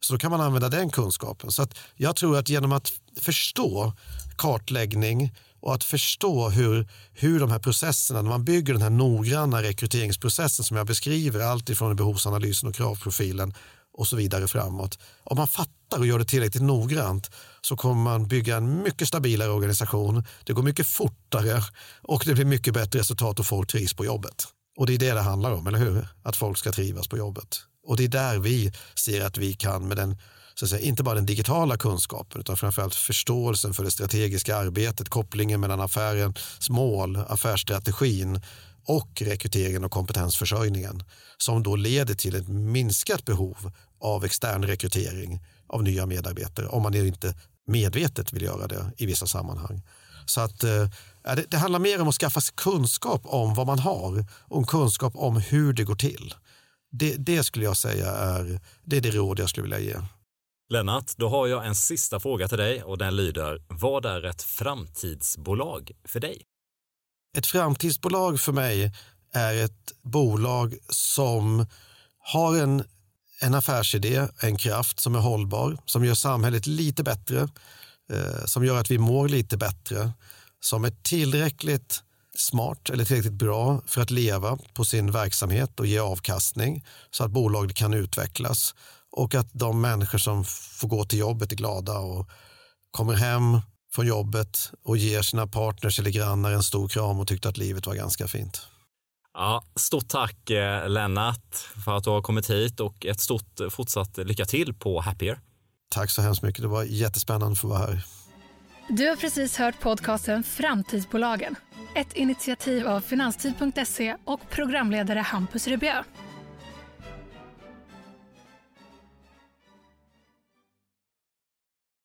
Så då kan man använda den kunskapen. Så att jag tror att genom att förstå kartläggning och att förstå hur, hur de här processerna, när man bygger den här noggranna rekryteringsprocessen som jag beskriver, allt ifrån behovsanalysen och kravprofilen och så vidare framåt. Om man fattar och gör det tillräckligt noggrant så kommer man bygga en mycket stabilare organisation. Det går mycket fortare och det blir mycket bättre resultat och folk trivs på jobbet. Och det är det det handlar om, eller hur? Att folk ska trivas på jobbet. Och det är där vi ser att vi kan med den så att säga, inte bara den digitala kunskapen utan framförallt förståelsen för det strategiska arbetet, kopplingen mellan affärens mål, affärsstrategin och rekryteringen och kompetensförsörjningen som då leder till ett minskat behov av extern rekrytering av nya medarbetare om man inte medvetet vill göra det i vissa sammanhang. Så att eh, det, det handlar mer om att skaffa sig kunskap om vad man har och kunskap om hur det går till. Det, det skulle jag säga är det, är det råd jag skulle vilja ge. Lennart, då har jag en sista fråga till dig och den lyder, vad är ett framtidsbolag för dig? Ett framtidsbolag för mig är ett bolag som har en, en affärsidé, en kraft som är hållbar, som gör samhället lite bättre, eh, som gör att vi mår lite bättre, som är tillräckligt smart eller tillräckligt bra för att leva på sin verksamhet och ge avkastning så att bolaget kan utvecklas och att de människor som får gå till jobbet är glada och kommer hem från jobbet och ger sina partners eller grannar en stor kram och tyckte att livet var ganska fint. Ja, stort tack eh, Lennart för att du har kommit hit och ett stort fortsatt lycka till på Happier. Tack så hemskt mycket. Det var jättespännande att få vara här. Du har precis hört podcasten Framtidsbolagen. Ett initiativ av Finanstid.se och programledare Hampus Rebjö.